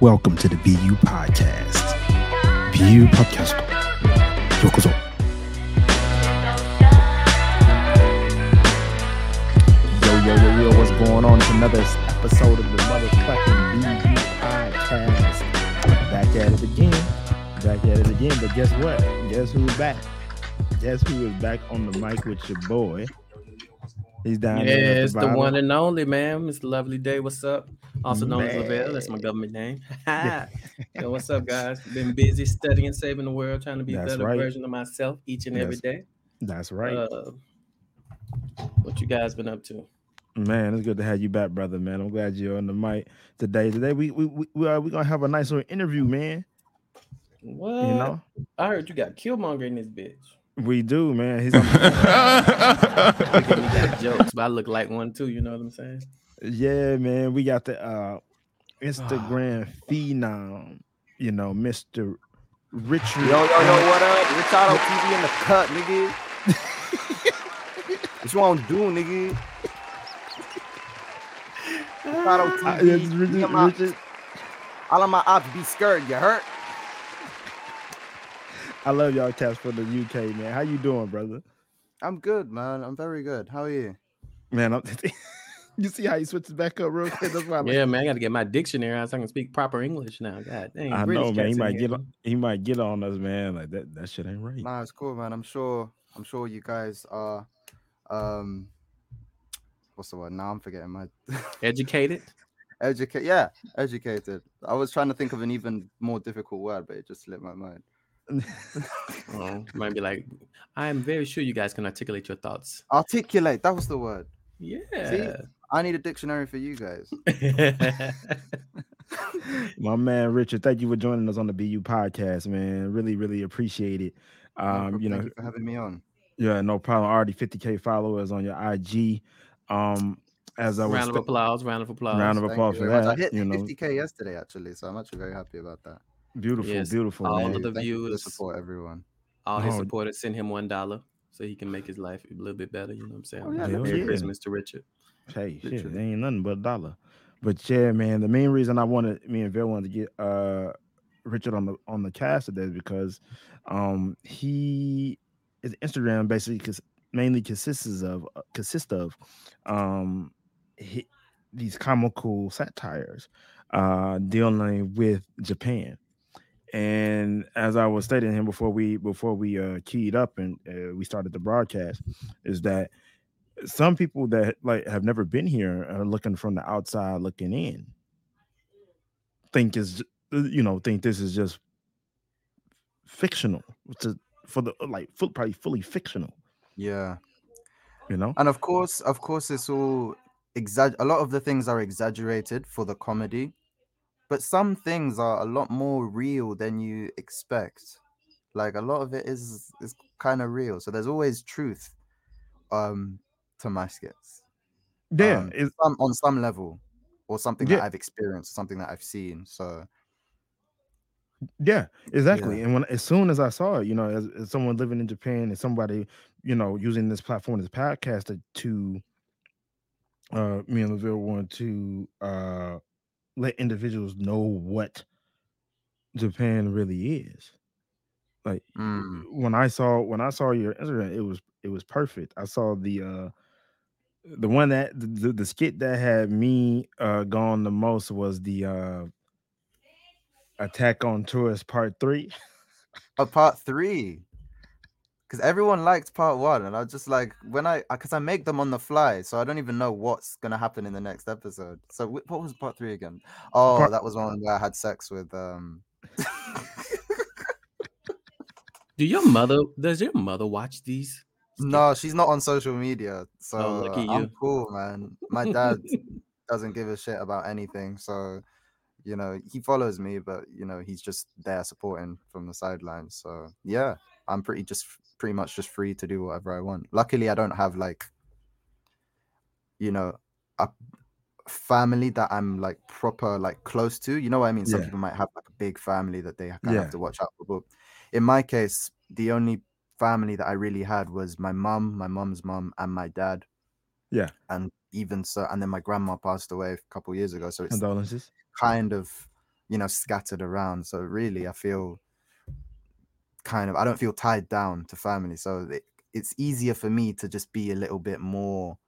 Welcome to the BeU Podcast. BeU Podcast. Yo, yo, yo, yo, what's going on? It's another episode of the motherfucking BeU Podcast. Back at it again. Back at it again. But guess what? Guess who's back? Guess who is back on the mic with your boy? He's down yeah, there. at it's the bottom. one and only, man. It's a Lovely Day. What's up? Also known as Lavelle. That's my government name. Yo, what's up, guys? Been busy studying, saving the world, trying to be a better right. version of myself each and every day. That's right. Uh, what you guys been up to? Man, it's good to have you back, brother. Man, I'm glad you're on the mic today. Today we we we we are we gonna have a nice little interview, man. What? You know, I heard you got Killmonger in this bitch. We do, man. He's on Look got jokes, but I look like one too. You know what I'm saying? yeah, man. We got the uh Instagram phenom, you know, Mr. Richard. Yo, yo, yo, what up? Ricchaado TV in the cut, nigga. what you want to do, nigga? Ricchaado Uh, TV. it's me Richard, and my- Richard. all of my ops be scared. You hurt? I love y'all cats for the UK, man. How you doing, brother? I'm good, man. I'm very good. How are you? Man, I'm, you see how he switches back up real quick? That's why I like Yeah, man. I got to get my dictionary out so I can speak proper English now. God dang. I British know, man. He might here, get on, he might get on us, man. Like that, that shit ain't right. Nah, it's cool, man. I'm sure. I'm sure you guys are. Um, what's the word? Now I'm forgetting my Educated. educate. Yeah, educated. I was trying to think of an even more difficult word, but it just slipped my mind. Oh, might be like, I am very sure you guys can articulate your thoughts. Articulate. That was the word. Yeah. I need a dictionary for you guys. My man Richard, thank you for joining us on the BeU podcast, man. Really, really appreciate it. Um, problem. you know, Thank you for having me on. yeah, no problem. Already 50k followers on your IG. Um, as I was round of sta- applause. Round of applause. round of applause you for very much. I hit You know, 50k yesterday, actually, so I'm actually very happy about that. Beautiful, Yes, beautiful, all man. of the Thank you for the viewers. support, everyone. All his Oh. supporters send him one dollar so he can make his life a little bit better. You know what I'm saying? Oh, yeah, Merry yeah. Christmas to Richard. Hey, shit, it ain't nothing but a dollar. But yeah, man, the main reason I wanted me and Bill wanted to get uh Richard on the on the cast today is because um he his Instagram basically cons- mainly consists of uh, consists of um he, these comical satires uh dealing with Japan. And as I was stating him before we before we uh keyed up and uh, we started the broadcast, is that some people that like have never been here are looking from the outside looking in. Think is uh, you know think this is just fictional to, for the like full, probably fully fictional. Yeah, you know? And of course, of course, it's all exa- A lot of the things are exaggerated for the comedy, but some things are a lot more real than you expect. Like a lot of it is is kind of real. So there's always truth, um, to my skits. yeah um, it's, some, on some level, or something Yeah. that I've experienced, something that I've seen. So yeah exactly and when as soon as i saw it you know as, as someone living in japan and somebody you know using this platform this podcast to, to uh me and Lavelle want to uh let individuals know what japan really is like mm, when I saw when I saw your Instagram, it was it was perfect. I saw the uh the one that the, the, skit that had me uh gone the most was the uh Attack on Tourist Part Three. a part three. Because everyone liked part one, and I was just like, when I, because I make them on the fly, so I don't even know what's gonna happen in the next episode. So what was part three again? Oh, Part- that was one where I had sex with um. Do your mother? Does your mother watch these? no, she's not on social media, so Oh, lucky I'm cool, man. My dad doesn't give a shit about anything, so you know he follows me, but you know he's just there supporting from the sidelines. So yeah, I'm pretty just pretty much just free to do whatever I want. Luckily, I don't have like you know a family that I'm like proper like close to. You know what I mean? Some Yeah. people might have like a big family that they kind of have to watch out for. But in my case, the only family that I really had was my mum, my mum's mum, and my dad. Yeah. And even so, and then my grandma passed away a couple years ago. So it's Condolences. kind of you know, scattered around. So really, I feel kind of I don't feel tied down to family. So it, it's easier for me to just be a little bit more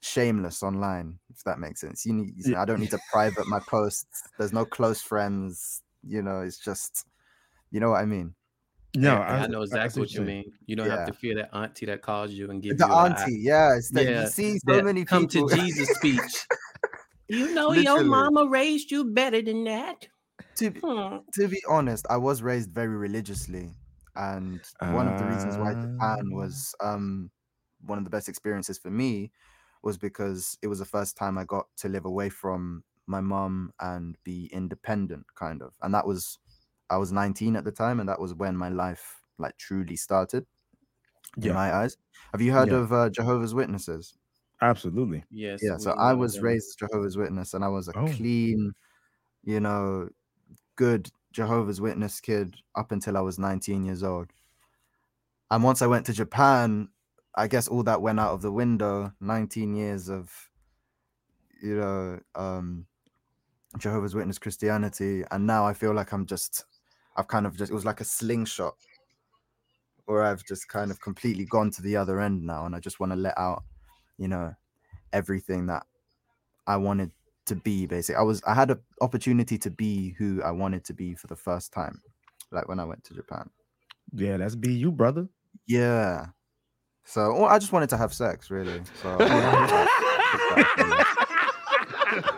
shameless online, if that makes sense. You need, you know, I don't need to private my posts. There's no close friends. You know, it's just, you know what I mean. No, Yeah, I, I, know exactly see what you mean. You don't have to fear that auntie that calls you and gives The you a eye. auntie, yeah, it's that Yeah, you see so that many come people. to Jesus speech. You know your mama raised you better than that. to, be- Hmm. to be honest, I was raised very religiously, and one of the reasons why Japan was um one of the best experiences for me was because it was the first time I got to live away from my mom and be independent, kind of. And that was I was 19 at the time, and that was when my life like truly started in Yeah. my eyes. Have you heard Yeah. of uh, Jehovah's Witnesses? absolutely. Yes. yeah so i was them. raised jehovah's witness and i was a Oh. clean you know good jehovah's witness kid up until i was 19 years old. And once i went to japan i guess all that went out of the window. 19 years of you know um jehovah's witness christianity. And now i feel like i'm just i've kind of just it was like a slingshot where i've just kind of completely gone to the other end now. And i just want to let out you know everything that I wanted to be basically. I was I had an opportunity to be who I wanted to be for the first time. Like when I went to Japan. Yeah, that's be you, brother. Yeah. So well, I just wanted to have sex really. So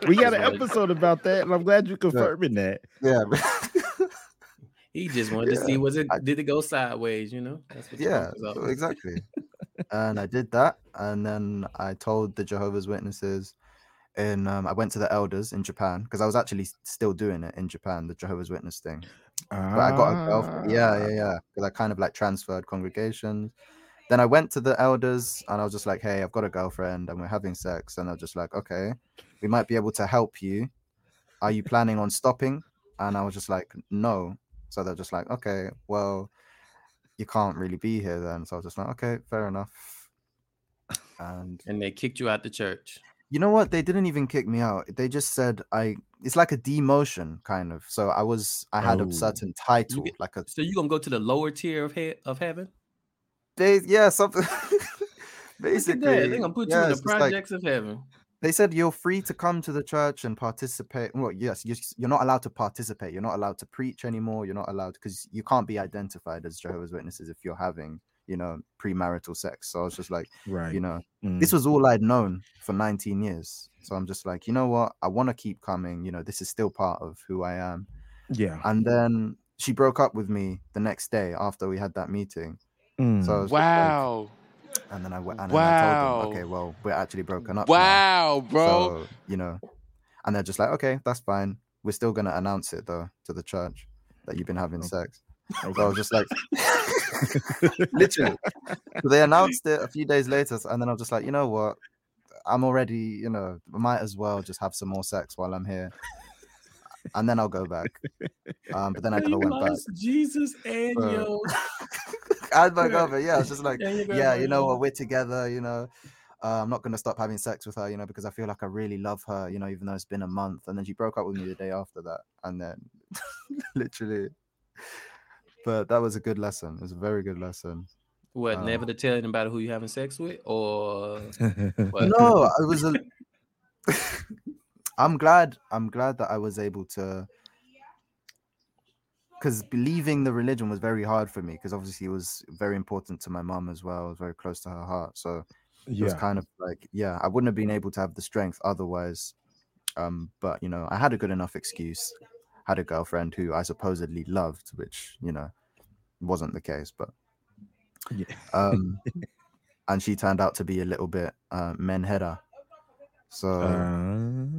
we got an episode about that, and I'm glad you're confirming that. yeah. He just wanted to see was it I- did it go sideways, you know? That's what yeah, was all so about. exactly. and I did that, and then I told the Jehovah's Witnesses, and um, I went to the elders in Japan because I was actually still doing it in Japan, the Jehovah's Witness thing. But I got a girlfriend. Yeah, yeah, yeah. Because I kind of like transferred congregations. Then I went to the elders and I was just like, hey, I've got a girlfriend and we're having sex. And they're just like, okay, we might be able to help you. Are you planning on stopping? And I was just like, no. So they're just like, okay, well, you can't really be here then. So I was just like, okay, fair enough. And And they kicked you out the church. You know what? They didn't even kick me out. They just said I. It's like a demotion kind of. So I was. I had Oh. a certain title, get- like a. So you gonna go to the lower tier of he- of heaven? They yeah something. Basically. They're gonna put you in the just like- projects of heaven. they said you're free to come to the church and participate. Well, yes, you're not allowed to participate. You're not allowed to preach anymore. You're not allowed because you can't be identified as Jehovah's Witnesses if you're having, you know, premarital sex. So I was just like, Right. you know, Mm. this was all I'd known for 19 years. So I'm just like, you know what? I want to keep coming. You know, this is still part of who I am. yeah. And then she broke up with me the next day after we had that meeting. Mm. So I was just like- Wow. and then I went and then I told them, okay, well, we're actually broken up. now." Wow, bro. So, you know, and they're just like, okay, that's fine. We're still gonna announce it though to the church that you've been having sex. So I was just like, literally. So they announced it a few days later, and then I was just like, you know what? I'm already, you know, might as well just have some more sex while I'm here, and then I'll go back. Um, but then I never went back. Jesus and So- yo. Had my girlfriend. Yeah, it's just like, yeah, you know what? We're together. You know, uh, I'm not gonna stop having sex with her. You know, because I feel like I really love her. You know, even though it's been a month, and then she broke up with me the day after that, and then literally. But that was a good lesson. It was a very good lesson. What? Uh, never to tell anybody who you're having sex with, or what? No, I was a. I'm glad. I'm glad that I was able to. Because believing the religion was very hard for me. Because obviously it was very important to my mom as well. It was very close to her heart. So it was kind of like yeah i wouldn't have been able to have the strength otherwise um but you know i had a good enough excuse had a girlfriend who i supposedly loved which you know wasn't the case but Yeah. um and she turned out to be a little bit uh menhera so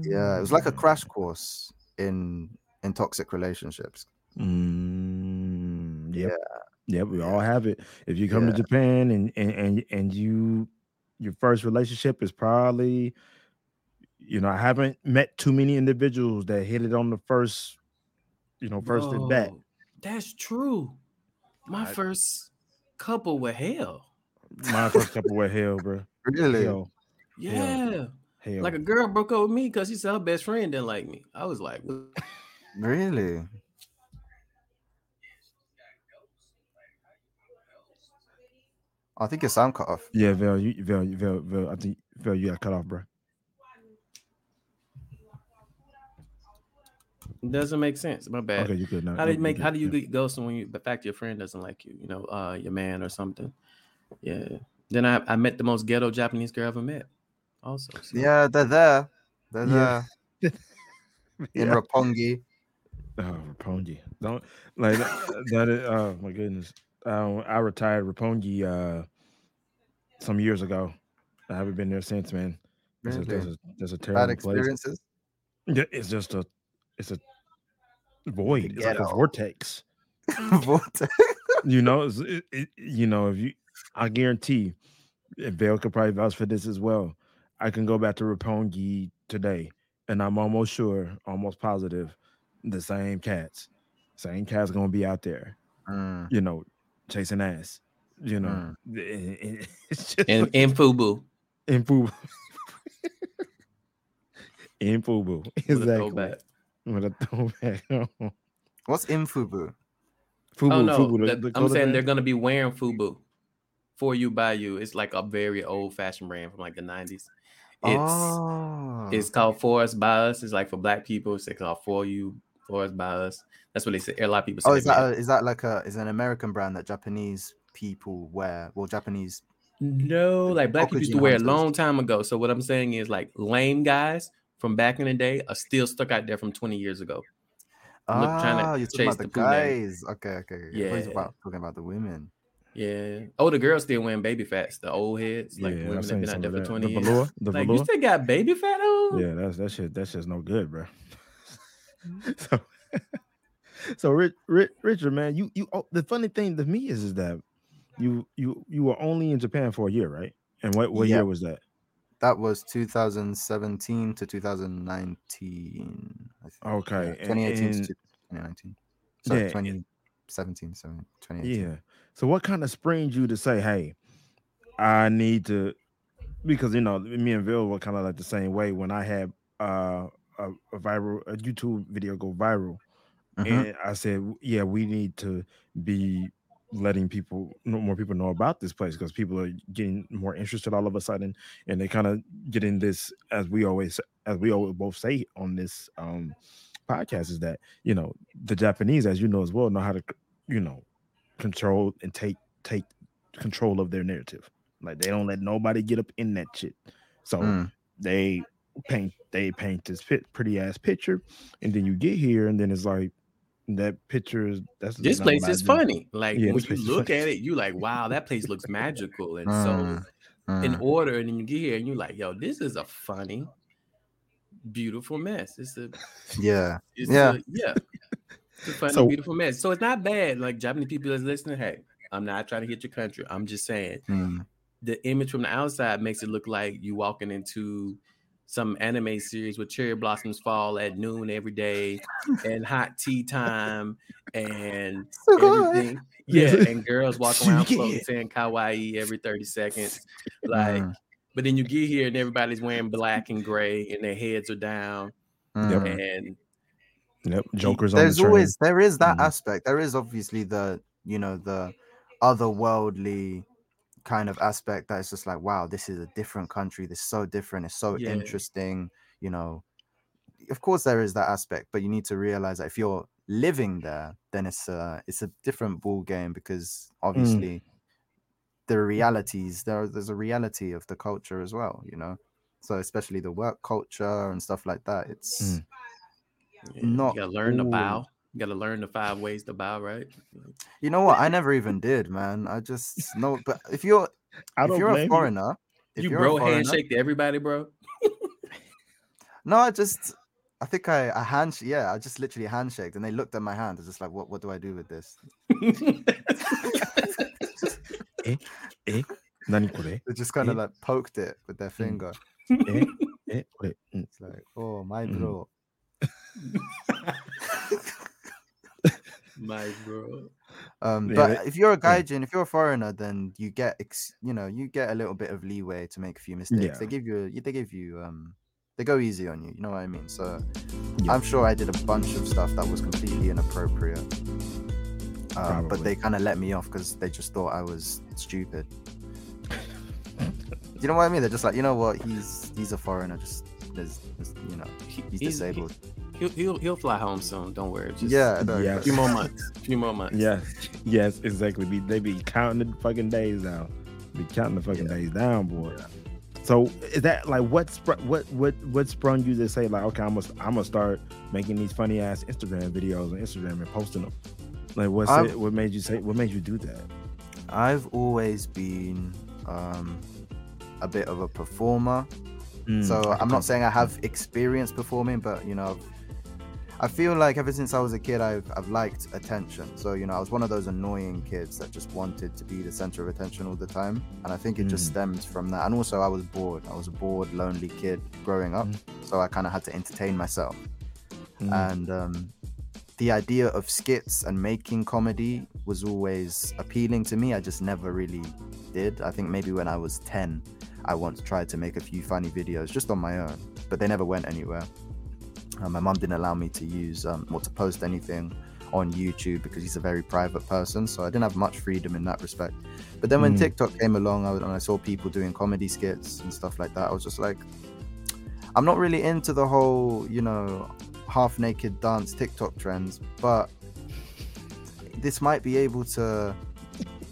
yeah it was like a Uh, crash course in in toxic relationships Mm, yep. Yeah. Yep. We all have it. If you come to Japan and and and and you your first relationship is probably, you know, I haven't met too many individuals that hit it on the first, you know, first at bat. Bro, That's true. My I- first couple were hell. My first couple were hell, bro. really Hell, Yeah. hell. Like a girl broke up with me because she said her best friend didn't like me. I was like, "What?" Really? I think your sound cut off. Yeah, Vel, you, Vel, Vel, Vel, I think Vel, you got cut off, bro. Doesn't make sense. My bad. Okay, you good now. How do you You make? good, How do you yeah. get ghosting when you? The fact your friend doesn't like you, you know, uh, your man or something. Yeah. Then I, I met the most ghetto Japanese girl I ever met. Also. so- Yeah, they're there. They're Yeah. there in Yeah. Roppongi. Oh, Roppongi. Don't like that. that is, oh my goodness. Um, I retired Roppongi uh some years ago. I haven't been there since, man. That's, a, that's, a, that's a Bad terrible place. experiences. Yeah, it's just a it's a void. It's like a vortex. Vortex. You know, it, it, you know, if you I guarantee and Vale could probably vouch for this as well. I can go back to Roppongi today, and I'm almost sure, almost positive, the same cats, same cats gonna be out there, Mm, you know, chasing ass. You know, Mm. it- it- it's just And like- and Fubu. in Fubu. in Fubu. Exactly. Throwback. With a throwback. What's in Fubu, oh no, Fubu, the- the- the I'm saying brand? they're gonna be wearing Fubu. For you by you. It's like a very old fashioned brand from like the 90s. It's oh, it's called For Us by Us. It's like for black people. It's called For You, For Us by Us. That's what they say. A lot of people oh, say. oh, is that wear. a, is that like a is an American brand that Japanese people wear? Well, Japanese. No, like black people used to wear a long time ago. So what I'm saying is like lame guys from back in the day are still stuck out there from 20 years ago. Look, trying to Ah, you're talking chase about the the guys. Okay, okay. okay. I thought Yeah. about talking about the women. Yeah. Oh, the girls still wearing baby fats. The old heads, like Yeah, I've women that seen been out some there for 20 The years. velour, the like velour. you still got baby fat on? Yeah, that's that shit. That shit's no good, bro. so, so Rich, Rich, Richard, man, you you. Oh, the funny thing to me is, is that you you you were only in Japan for a year, right? And what what Yeah. year was that? That was 2017 to 2019. I think. Okay, Yeah, 2018 and- to 2019. Sorry, Yeah, 2017, so 2018. Yeah. So what kind of springs you to say, hey, I need to because you know me and Bill were kind of like the same way when I had uh a, a viral a YouTube video go viral. Mhm. and I said, "Yeah, we need to be letting people, know, more people know about this place because people are getting more interested all of a sudden, and they kind of getting this as we always, as we always both say on this um podcast, is that you know the Japanese, as you know as well, know how to, you know, control and take take control of their narrative. Like they don't let nobody get up in that shit. So Mm. they paint they paint this pretty ass picture, and then you get here, and then it's like that picture is that's This place is funny. Like Yeah, when you look funny. at it, you like, wow, that place looks magical. And so Mm, in mm. order, and then you get here and you're like, yo, this is a funny, beautiful mess. It's a yeah, it's Yeah. a, yeah. It's a funny, So- beautiful mess. So it's not bad. Like Japanese people that's listening, hey, I'm not trying to hit your country. I'm just saying Mm. the image from the outside makes it look like you walking into some anime series where cherry blossoms fall at noon every day and hot tea time and everything. Yeah, and girls walk around floating saying kawaii every 30 seconds. Like, Mm. but then you get here and everybody's wearing black and gray and their heads are down. Mm. And Yep, Joker's on there's the train. always there is that Mhm. aspect there is obviously the you know the otherworldly kind of aspect that is just like wow this is a different country this is so different it's so Yeah. interesting you know of course there is that aspect but you need to realize that if you're living there then it's a it's a different ball game because obviously there are realities there there's a reality of the culture as well you know so especially the work culture and stuff like that it's Mm. Not you learn all. bow. You gotta learn the five ways to bow, right? You know what? I never even did, man. I just know. But if you're I if don't you're blame a you. foreigner, if you you're bro a foreigner, handshake to everybody, bro. no, I just I think I I hand yeah, I just literally handshaked and they looked at my hand. I was just like, what what do I do with this? Nani kore? They just kind of Eh? like poked it with their finger. Eh? Eh? Kore? Mm. It's like, oh my Mhm. bro. My bro. Um, Yeah, but they- if you're a yeah. gaijin, if you're a foreigner, then you get ex- you know you get a little bit of leeway to make a few mistakes. Yeah. They give you they give you um they go easy on you. You know what I mean? So Yeah. I'm sure I did a bunch of stuff that was completely inappropriate. Um, but they kind of let me off because they just thought I was stupid. you know what I mean? They're just like, you know what? He's he's a foreigner. Just there's, there's you know, He- he's he- disabled. He'll, he'll he'll fly home soon. Don't worry. Just yeah, no, Yeah. a few more months. A few more months. Yes, yes, exactly. Be they be counting the fucking days down. Be counting the fucking days down, boy. So is that like what spr- what what what sprung you to say like okay I'm gonna I'm gonna start making these funny ass Instagram videos on Instagram and posting them? Like what's I've- it? What made you say? What made you do that? I've always been um, a bit of a performer. Mm, so I I'm not saying I have experience performing, but you know, I've- I feel like ever since I was a kid, I've I've liked attention. So you know, I was one of those annoying kids that just wanted to be the center of attention all the time, and I think it just Mm. stems from that. And also, I was bored. I was a bored, lonely kid growing up, Mm. so I kind of had to entertain myself. Mm, And um, the idea of skits and making comedy was always appealing to me. I just never really did. I think maybe when I was 10, I once tried to make a few funny videos just on my own, but they never went anywhere. Uh, my mum didn't allow me to use um, or to post anything on YouTube because he's a very private person, so I didn't have much freedom in that respect. But then when Mm. TikTok came along I, and I saw people doing comedy skits and stuff like that, I was just like, I'm not really into the whole, you know, half naked dance TikTok trends, but this might be able to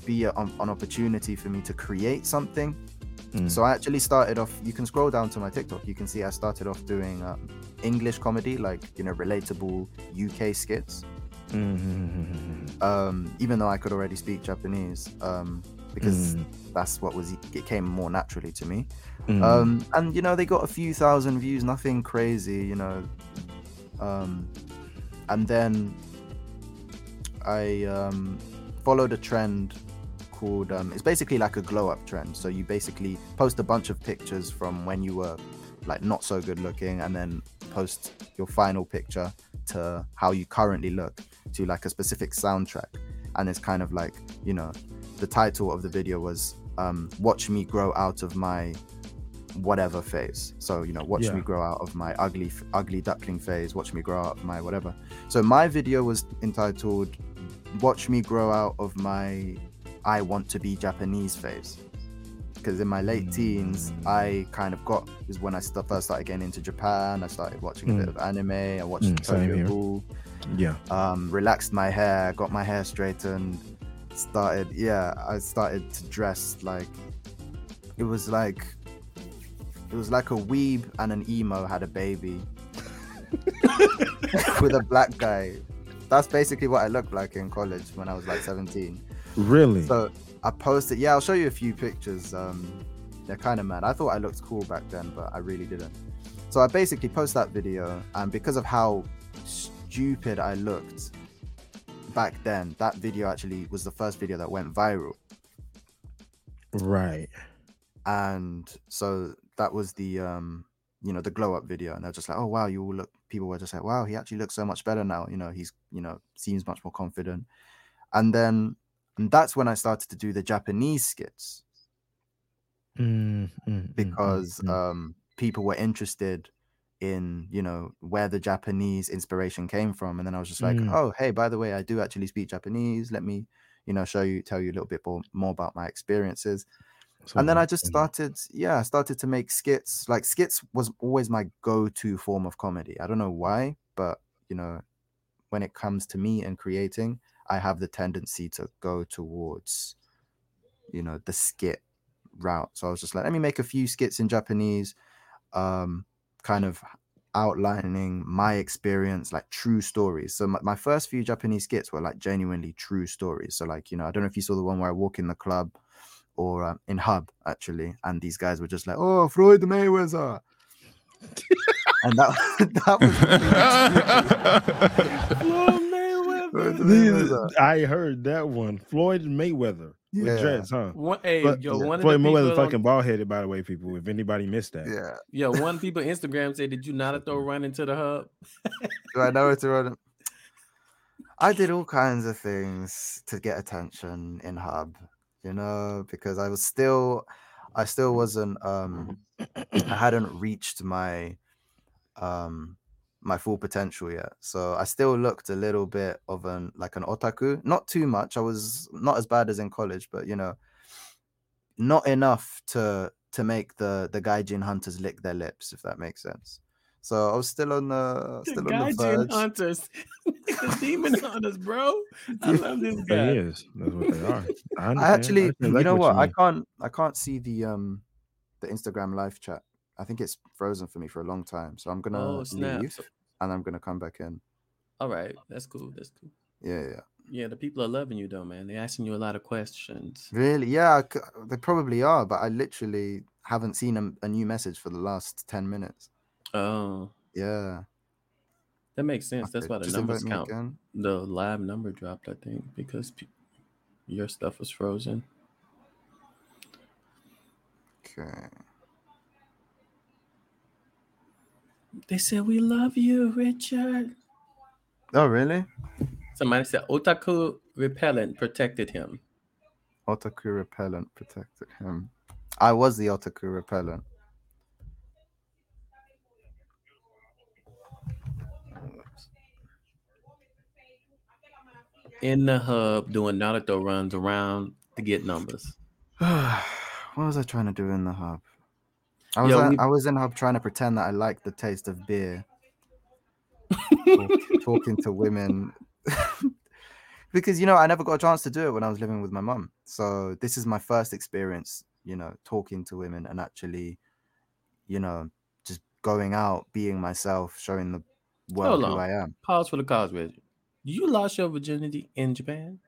be a, an opportunity for me to create something. Mm. So I actually started off. You can scroll down to my TikTok. You can see I started off doing um, English comedy, like you know, relatable UK skits. mm, Um, even though I could already speak Japanese, um, because mm, that's what was it came more naturally to me. mm. Um, and you know, they got a few thousand views, nothing crazy, you know. Um, and then I um, followed a trend called um, it's basically like a glow up trend. So you basically post a bunch of pictures from when you were like not so good looking, and then post your final picture to how you currently look to like a specific soundtrack. And it's kind of like you know, the title of the video was um, "Watch Me Grow Out of My." whatever phase so you know watch Yeah. me grow out of my ugly ugly duckling phase watch me grow out of my whatever so my video was entitled watch me grow out of my i want to be japanese phase because in my late teens Mm. i kind of got is when i st- first started getting into japan i started watching a bit Mm. of anime i watched Mm, Tokyo. Ghoul, yeah. um, relaxed my hair, got my hair straightened, started, yeah, I started to dress like it was like it was like a weeb and an emo had a baby with a black guy. That's basically what I looked like in college when I was like 17. Really? So I posted, yeah, I'll show you a few pictures. Um, they're kind of mad. I thought I looked cool back then, but I really didn't. So I basically post that video, and because of how stupid I looked back then, that video actually was the first video that went viral. right. And so that was the um, you know, the glow up video, and they're just like, oh wow, you all look. People were just like, wow, he actually looks so much better now. You know, he's you know seems much more confident. And then and that's when I started to do the Japanese skits. Mm, mm, mm, mm, because mm. um, people were interested in you know where the Japanese inspiration came from, and then I was just like, Mm. oh hey, by the way, I do actually speak Japanese. Let me you know show you tell you a little bit more, more about my experiences. So and then I just started, yeah, I started to make skits. Like skits was always my go-to form of comedy. I don't know why, but you know, when it comes to me and creating, I have the tendency to go towards, you know, the skit route. So I was just like, let me make a few skits in Japanese, um, kind of outlining my experience, like true stories. So my, my first few Japanese skits were like genuinely true stories. So like, you know, I don't know if you saw the one where I walk in the club or um, in Hub actually, and these guys were just like, "Oh, Floyd Mayweather," and that that was Floyd Mayweather. I heard that one. Floyd Mayweather with Yeah. dreads, huh? One, hey, But yo, yeah, one of Floyd the Mayweather on- fucking bald headed, by the way, people. If anybody missed that, yeah. yo, one people Instagram said, "Did you not throw run into the hub?" Do I know where to run? I did all kinds of things to get attention in Hub, you know, because I was still, I still wasn't, um, I hadn't reached my um my full potential yet. So I still looked a little bit of an like an otaku, not too much. I was not as bad as in college, but you know, not enough to to make the the gaijin hunters lick their lips, if that makes sense. So I was still on the still the on the Gaijin verge. hunters, the demon hunters, bro. I love this They guy. is. That's what they are. I, I actually, understand you exactly know what? I can't I can't see the um the Instagram live chat. I think it's frozen for me for a long time. So I'm gonna Oh leave and I'm gonna come back in. all right, that's cool. That's cool. Yeah, yeah. Yeah, the people are loving you though, man. They're asking you a lot of questions. Really? Yeah, they probably are, but I literally haven't seen a, a new message for the last 10 minutes. Oh, Yeah. that makes sense. That's why the just numbers count. again. The live number dropped, I think, because pe- your stuff was frozen. Okay. They said we love you, Richard. Oh, really? Somebody said otaku repellent protected him. Otaku repellent protected him. I was the otaku repellent. in the hub doing Naruto runs around to get numbers. what was I trying to do in the hub? I was Yo, at- we- I was in hub trying to pretend that I liked the taste of beer. Talk- talking to women because you know I never got a chance to do it when I was living with my mum. So this is my first experience, you know, talking to women and actually, you know, just going out, being myself, showing the world Hold who on. I am. Pause for the cause, Reggie. You lost your virginity in Japan?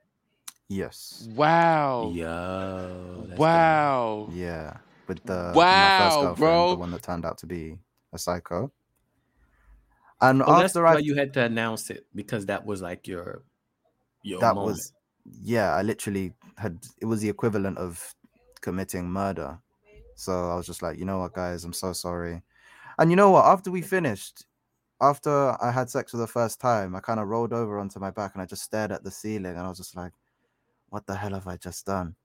Yes. Wow. Yo. that's wow. Yeah. With the with my Wow, first girlfriend, bro. the one that turned out to be a psycho. And dope. Oh, that's after why you had to announce it because that was like your your that moment. was yeah i literally had it was the equivalent of committing murder so i was just like you know what guys i'm so sorry and you know what after we finished after i had sex for the first time i kind of rolled over onto my back and i just stared at the ceiling and i was just like what the hell have i just done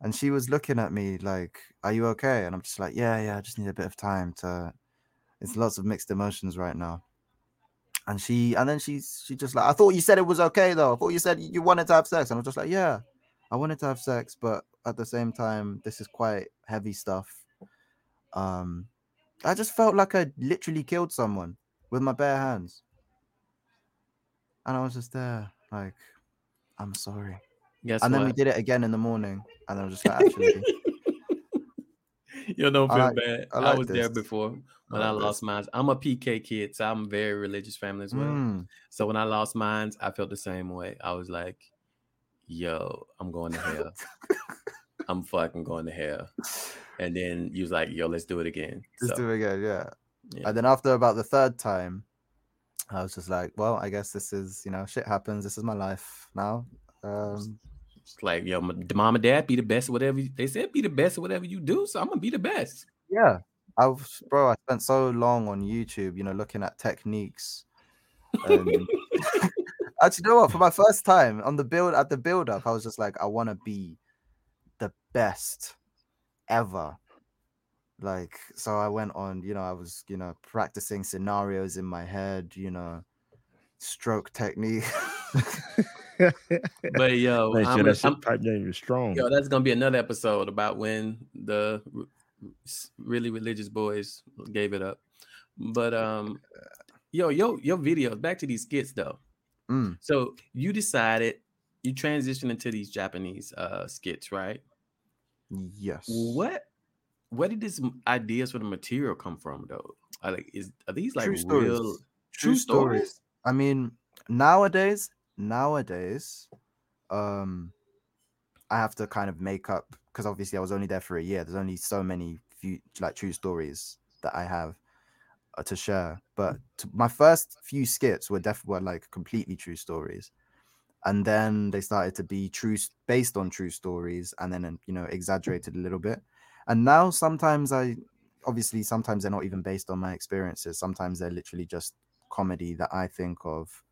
and she was looking at me like are you okay? And i'm just like yeah yeah i just need a bit of time to it's lots of mixed emotions right now. And she and then she's she just like i thought you said it was okay though. I thought you said you wanted to have sex. And i was just like yeah i wanted to have sex but at the same time this is quite heavy stuff. Um i just felt like i literally killed someone with my bare hands. And i was just there like i'm sorry Guess and then we did it again in the morning and i was just like actually you don't feel like- bad. I I, like was there before when I I like lost mine. I'm a PK kid, so I'm a very religious family as well. Mm, So when I lost mine, I felt the same way. I was like, yo, I'm going to hell. I'm fucking going to hell. And then you was like, yo, let's do it again. just So, do it again yeah yeah. And then after about the third time, I was just like, well, I guess this is, you know, shit happens. This is my life now. Um, It's like, yo, my the mom and dad be the best whatever you, they said be the best at whatever you do. So I'm gonna be the best. yeah. I was, bro, I spent so long on YouTube, you know, looking at techniques. And actually, you know what? For my first time on the build at the build up, I was just like, I want to be the best ever. Like, so I went on, you know, I was, you know, practicing scenarios in my head, you know, stroke technique. But yo, Man, I'm, that I'm- type game is strong. yo, that's gonna be another episode about when the really religious boys gave it up. But um, yo, yo, your videos. Back to these skits though. Mm, So you decided you transitioned into these Japanese uh skits, right? yes. What where did these ideas for the material come from though? Are like is are these like True stories. real True true stories. stories? I mean, nowadays, nowadays, um, I have to kind of make up because obviously I was only there for a year. There's only so many few like true stories that I have uh, to share. But my first few skits were definitely were like completely true stories, and then they started to be true based on true stories, and then uh, you know exaggerated a little bit. And now sometimes I obviously sometimes they're not even based on my experiences. Sometimes they're literally just comedy that I think of.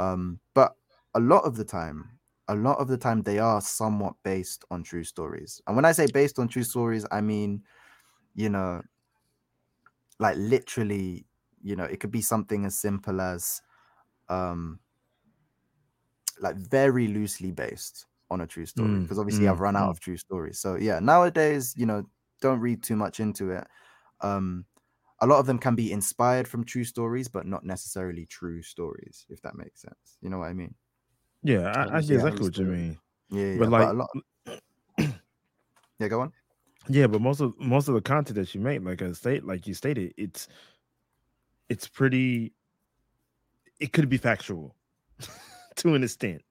Um, but a lot of the time, a lot of the time they are somewhat based on true stories. And when I say based on true stories, I mean, you know, like literally you know, it could be something as simple as um like very loosely based on a true story Mm, because obviously mm, I've run out mm. of true stories. So yeah, nowadays, you know, don't read too much into it. Um a lot of them can be inspired from true stories, but not necessarily true stories, if that makes sense. You know what I mean? Yeah, I, I Understood, exactly what you mean. Yeah, yeah. But But, a like, lot Yeah, go on. yeah, but most of most of the content that you make, like I state, like you stated, it's it's pretty. It could be factual to an extent.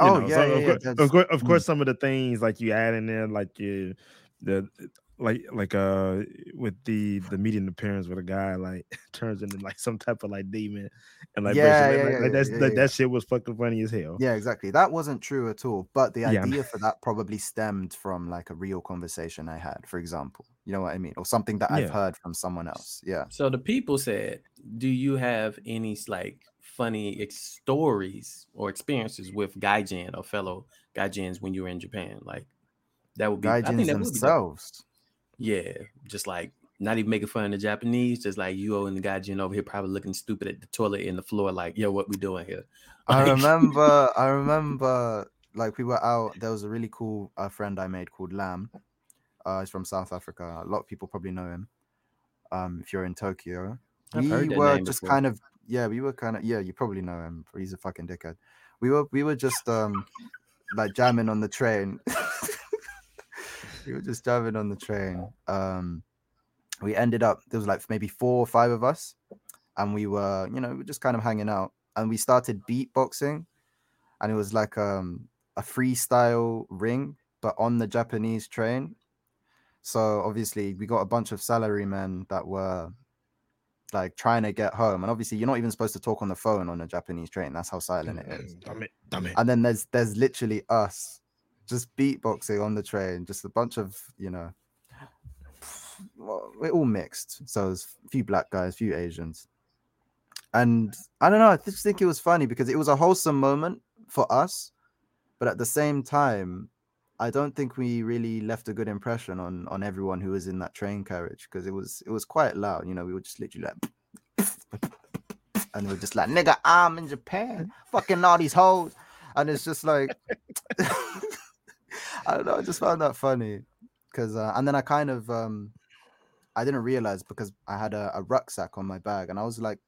you Oh know, yeah, so yeah, of, yeah. course, of course, of mm. course, some of the things like you add in there, like you, the like like uh with the the meeting appearance with a guy like turns into like some type of like demon and like Yeah, basically, yeah, like, yeah, like yeah, that's yeah, like, that shit was fucking funny as hell. Yeah, exactly. That wasn't true at all. But the Yeah. idea for that probably stemmed from like a real conversation I had, for example. You know what I mean? Or something that I've heard from someone else. Yeah. So the people said, "Do you have any like funny ex- stories or experiences with gaijin or fellow gaijins when you were in Japan?" Like that would be. I think Gaijins that would be themselves. Yeah, just like not even making fun of the Japanese, just like you and the gaijin over here probably looking stupid at the toilet in the floor, like, "Yo, what we doing here?" I remember I remember like we were out, there was a really cool uh, friend I made called Lam. Uh he's from South Africa. A lot of people probably know him. Um, if you're in Tokyo. I've we were just before. kind of yeah, we were kind of yeah, you probably know him. He's a fucking dickhead. We were we were just um like jamming on the train. we were just driving on the train. Um we ended up there was like maybe four or five of us, and we were, you know, we were just kind of hanging out. And we started beatboxing, and it was like um a freestyle ring, but on the Japanese train. So obviously we got a bunch of salarymen that were like trying to get home. And obviously you're not even supposed to talk on the phone on a Japanese train. That's how silent it is. Damn it, damn it. And then there's there's literally us just beatboxing on the train, just a bunch of, you know, we're all mixed. So there's a few black guys, a few Asians. And I don't know, I just think it was funny because it was a wholesome moment for us, but at the same time, I don't think we really left a good impression on on everyone who was in that train carriage because it was it was quite loud. You know, we were just literally like, and we are just like, nigga, I'm in Japan, fucking all these hoes, and it's just like, I don't know, I just found that funny because, uh, and then I kind of, um, I didn't realize because I had a, a rucksack on my bag and I was like,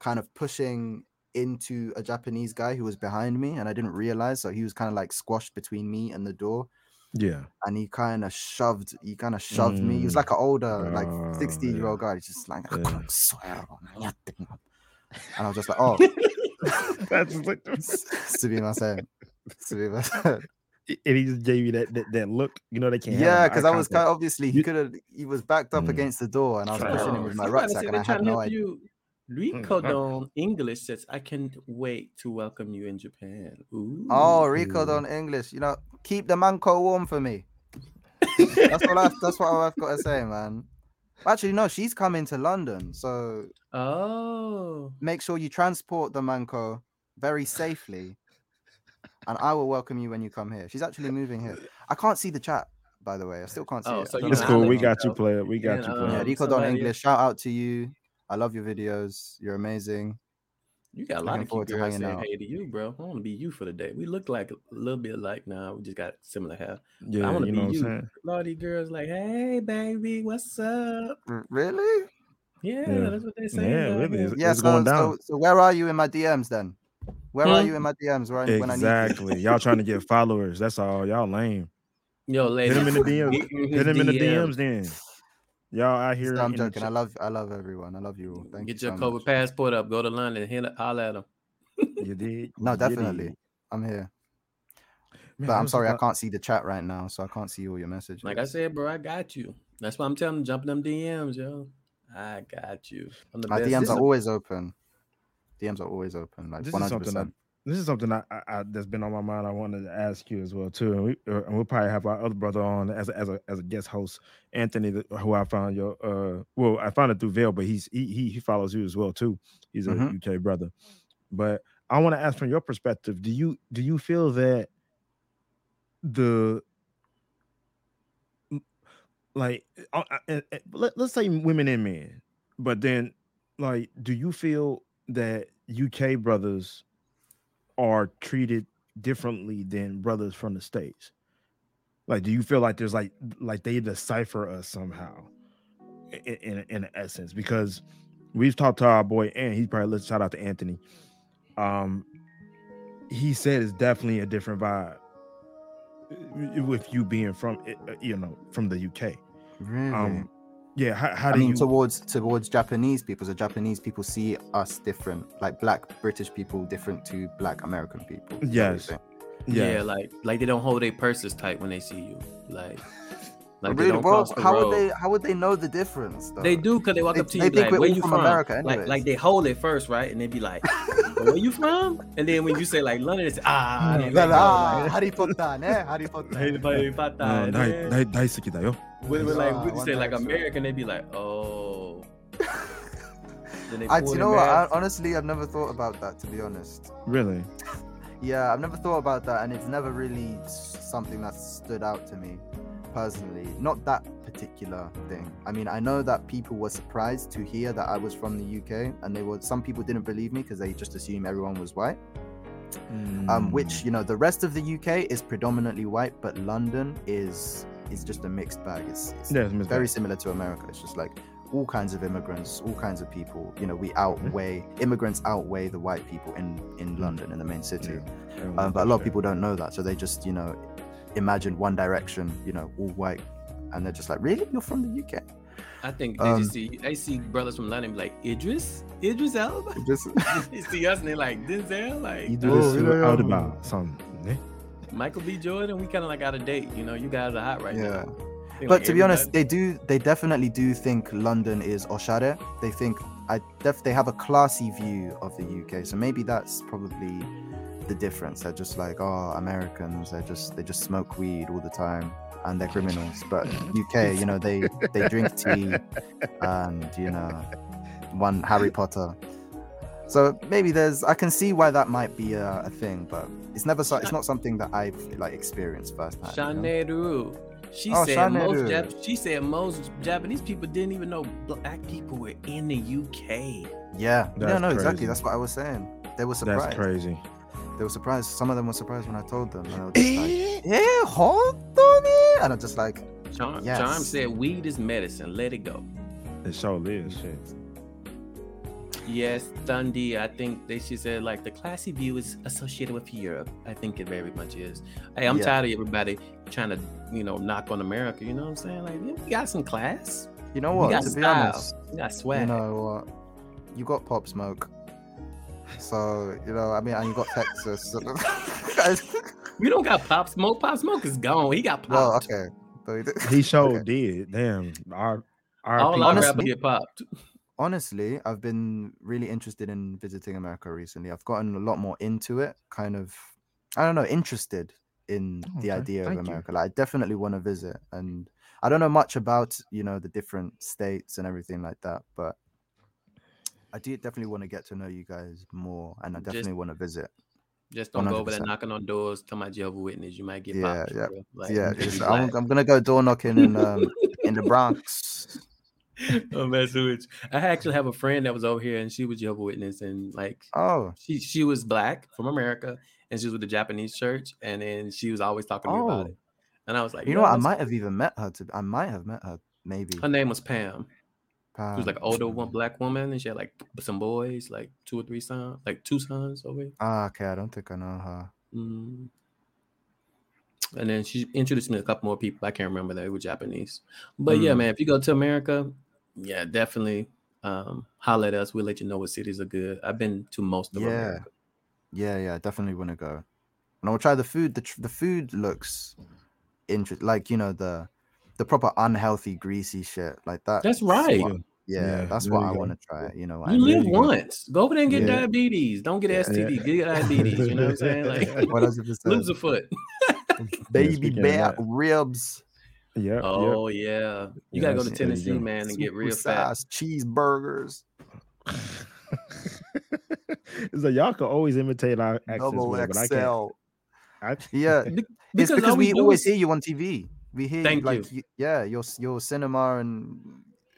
kind of pushing into a Japanese guy who was behind me, and I didn't realize, so he was kind of like squashed between me and the door Yeah. and he kind of shoved he kind of shoved me he was Mm. like an older like Oh, 60 year old guy he's just like I Yeah. swear on and I was just like oh That's like, Subima said Subima said and he just gave you that that, that look. You know they can't. yeah because I was kind of obviously he could have he was backed up Mm. against the door and I was Try- pushing him Oh, with my rucksack and I had no idea you. Rico Don English says, "I can't wait to welcome you in Japan." Ooh. oh Rico Ooh. don't English you know keep the manko warm for me that's what I that's what I've got to say man actually no she's coming to London so oh, make sure you transport the manko very safely and i will welcome you when you come here she's actually moving here i can't see the chat by the way i still can't see Oh, it so you It's know know, cool. We got you, know. player. We got And, you, um, player. yeah rico don english shout out to you i love your videos you're amazing you got a lot looking of cute forward to girls hanging saying out. hey to you, bro. I want to be you for the day. We look like a little bit alike now. We just got similar hair. Yeah, I wanna be know you. saying. A lot of these girls like, hey, baby, what's up? Really Yeah, Yeah. that's what they say. Yeah, really. here. It's- yeah it's so, going so so where are you in my dms then where are Hmm? you in my dms when, I- when i need you Exactly. Y'all trying to get followers. That's all. Y'all lame. Yo, ladies, Hit him in the DMs. get Hit him in the DMs then. Y'all out here. So i'm joking i love i love everyone i love you all thank you. Get you your so COVID much. passport up. Go to London. Hit, holler at them. You did. no definitely did. i'm here Man, but I i'm was sorry i can't see the chat right now so i can't see all your messages Like I said, bro, I got you. That's why I'm telling them, jump them DMs, yo. I got you. I'm the My best. DMs This are is- always open. DMs are always open, like This one is hundred something percent. this is something I, I, I that's been on my mind. I wanted to ask you as well too, and, we, uh, and we'll probably have our other brother on as a, as a as a guest host, Anthony, who I found your uh well I found it through Vail, but he's he he, he follows you as well too. He's a Mhm. UK brother, but I want to ask from your perspective, do you do you feel that the like uh, uh, uh, let, let's say women and men, but then like, do you feel that UK brothers are treated differently than brothers from the states? Like, do you feel like there's like like they decipher us somehow, in in, in essence? Because we've talked to our boy and he's probably listened. Shout out to Anthony. Um, he said it's definitely a different vibe uh, with you being from uh, you know from the UK. Really? Um, yeah. How, how I do mean, you? towards towards Japanese people, so Japanese people see us different, like Black British people different to Black American people. is that what you're Yes. saying? Yeah. like like they don't hold their purses tight when they see you. Like, like they really, don't bro? cross the How road. would they? How would they know the difference? Though? They do because they walk They- up to they you think like, we're "Where all you from from?" America like, anyways. like they hold it first, right? And they be like, "Well, "Where you from?" And then when you say like London, it's ah, Mm, they Well, go, ah, like, Harry Potter, ne? Harry Potter. "Hey, buddy, fata," Uh, and dai- then dai- 大好きだよ。 when, when, like when you say like American, they'd be like, "Oh." I, you know what? I, honestly, I've never thought about that. To be honest, Really? yeah, I've never thought about that, and it's never really something that stood out to me personally. Not that particular thing. I mean, I know that people were surprised to hear that I was from the UK, and they were. Some people didn't believe me because they just assumed everyone was white. Mm. Um, which you know, the rest of the UK is predominantly white, but London is is just a mixed bag. It's, it's Yeah, it's mixed very bag. similar to America. It's just like all kinds of immigrants, all kinds of people. You know, we Mm-hmm. outweigh immigrants outweigh the white people in in Mm. London in the main city. Yeah, Um, but a lot of people don't know that, so they just you know imagine One Direction, you know, all white, and they're just like, really, you're from the UK? I think they Um, just see they see brothers from London like Idris, Idris Elba. Just they see us and they like Denzel, like Idris Oh, yeah, yeah. Elba son ne? Michael B. Jordan. We kind of like out of date, you know. You guys are hot right yeah. now. But like to be honest, they do. They definitely do think London is oshare. They think I def. They have a classy view of the UK. So maybe that's probably the difference. They're just like, oh, Americans. They just they just smoke weed all the time and they're criminals. But UK, you know, they they drink tea and you know, one Harry Potter. So maybe there's. I can see why that might be a, a thing, but it's never. So, it's not something that I've like experienced firsthand. you know? She Oh, said most Jap- she said most Japanese people didn't even know black people were in the UK. Yeah, yeah, That's no, exactly. That's what I was saying. They were surprised. That's crazy. They were surprised. Some of them were surprised when I told them. And they were just like, "Eh, honestly?" And I'm just like, Charm, Yes. Charm said weed is medicine. Let it go. It sure is shit. Yes, Dundee. I think they she said like the classy view is associated with Europe. I think it very much is. Hey, I'm Yeah. tired of everybody trying to, you know, knock on America. You know what I'm saying? Like, yeah, we got some class. you know We what? got To be honest, We got you know what? You got Pop Smoke. So you know, I mean, and you got Texas. We don't got Pop Smoke. Pop Smoke is gone. He got popped. well, okay. So he did- He sure okay. did. Damn. Our our All people- our Honestly- rappers get popped. Honestly, I've been really interested in visiting America recently. I've gotten a lot more into it, kind of, I don't know, interested in the idea of you. America. Like, I definitely want to visit, and I don't know much about you know the different states and everything like that, but I do definitely want to get to know you guys more, and I Just- definitely want to visit. Just don't go over there knocking on doors, talking my Jehovah Witness. You might get Yeah, popped. yeah. Like, yeah, just- I'm. I'm gonna go door knocking in um in the Bronx. I'm messing with you. I actually have a friend that was over here and she was Jehovah Witness and like Oh, she she was black from America and she was with the Japanese church and then she was always talking to me about Oh. it. And I was like, you "Yo, know what? I might have even met her. To I might have met her. Maybe. Her name was Pam. Pam. She was like an older one black woman and she had like some boys, like two or three sons, like two sons over here. Ah, okay. I don't think I know her. Mm. And then she introduced me to a couple more people. I can't remember that they were Japanese. But yeah, Mm. man, if you go to America, yeah, definitely um holler at us. We'll let you know what cities are good. I've been to most of Yeah. America. Yeah, yeah, definitely want to go. And I'll try the food. The tr- the food looks interesting, like you know the the proper unhealthy, greasy shit like that. That's right. what- yeah, Yeah, that's there what I want to try. You know, You I live you go. once. Go over there and get Yeah. diabetes. Don't get Yeah. STD. Get diabetes. You know what I'm saying? Like One hundred percent. lose a foot. Baby speaking of back ribs, Yeah. yeah. Oh yeah. You gotta go to Yes, there you Tennessee, go. man, and get real fat. size cheeseburgers, it's like y'all can always imitate our accents, double well, but I can't. I, Yeah, Be- it's because all we always is- hear you on TV. We hear Thank you like you- yeah, your your cinema and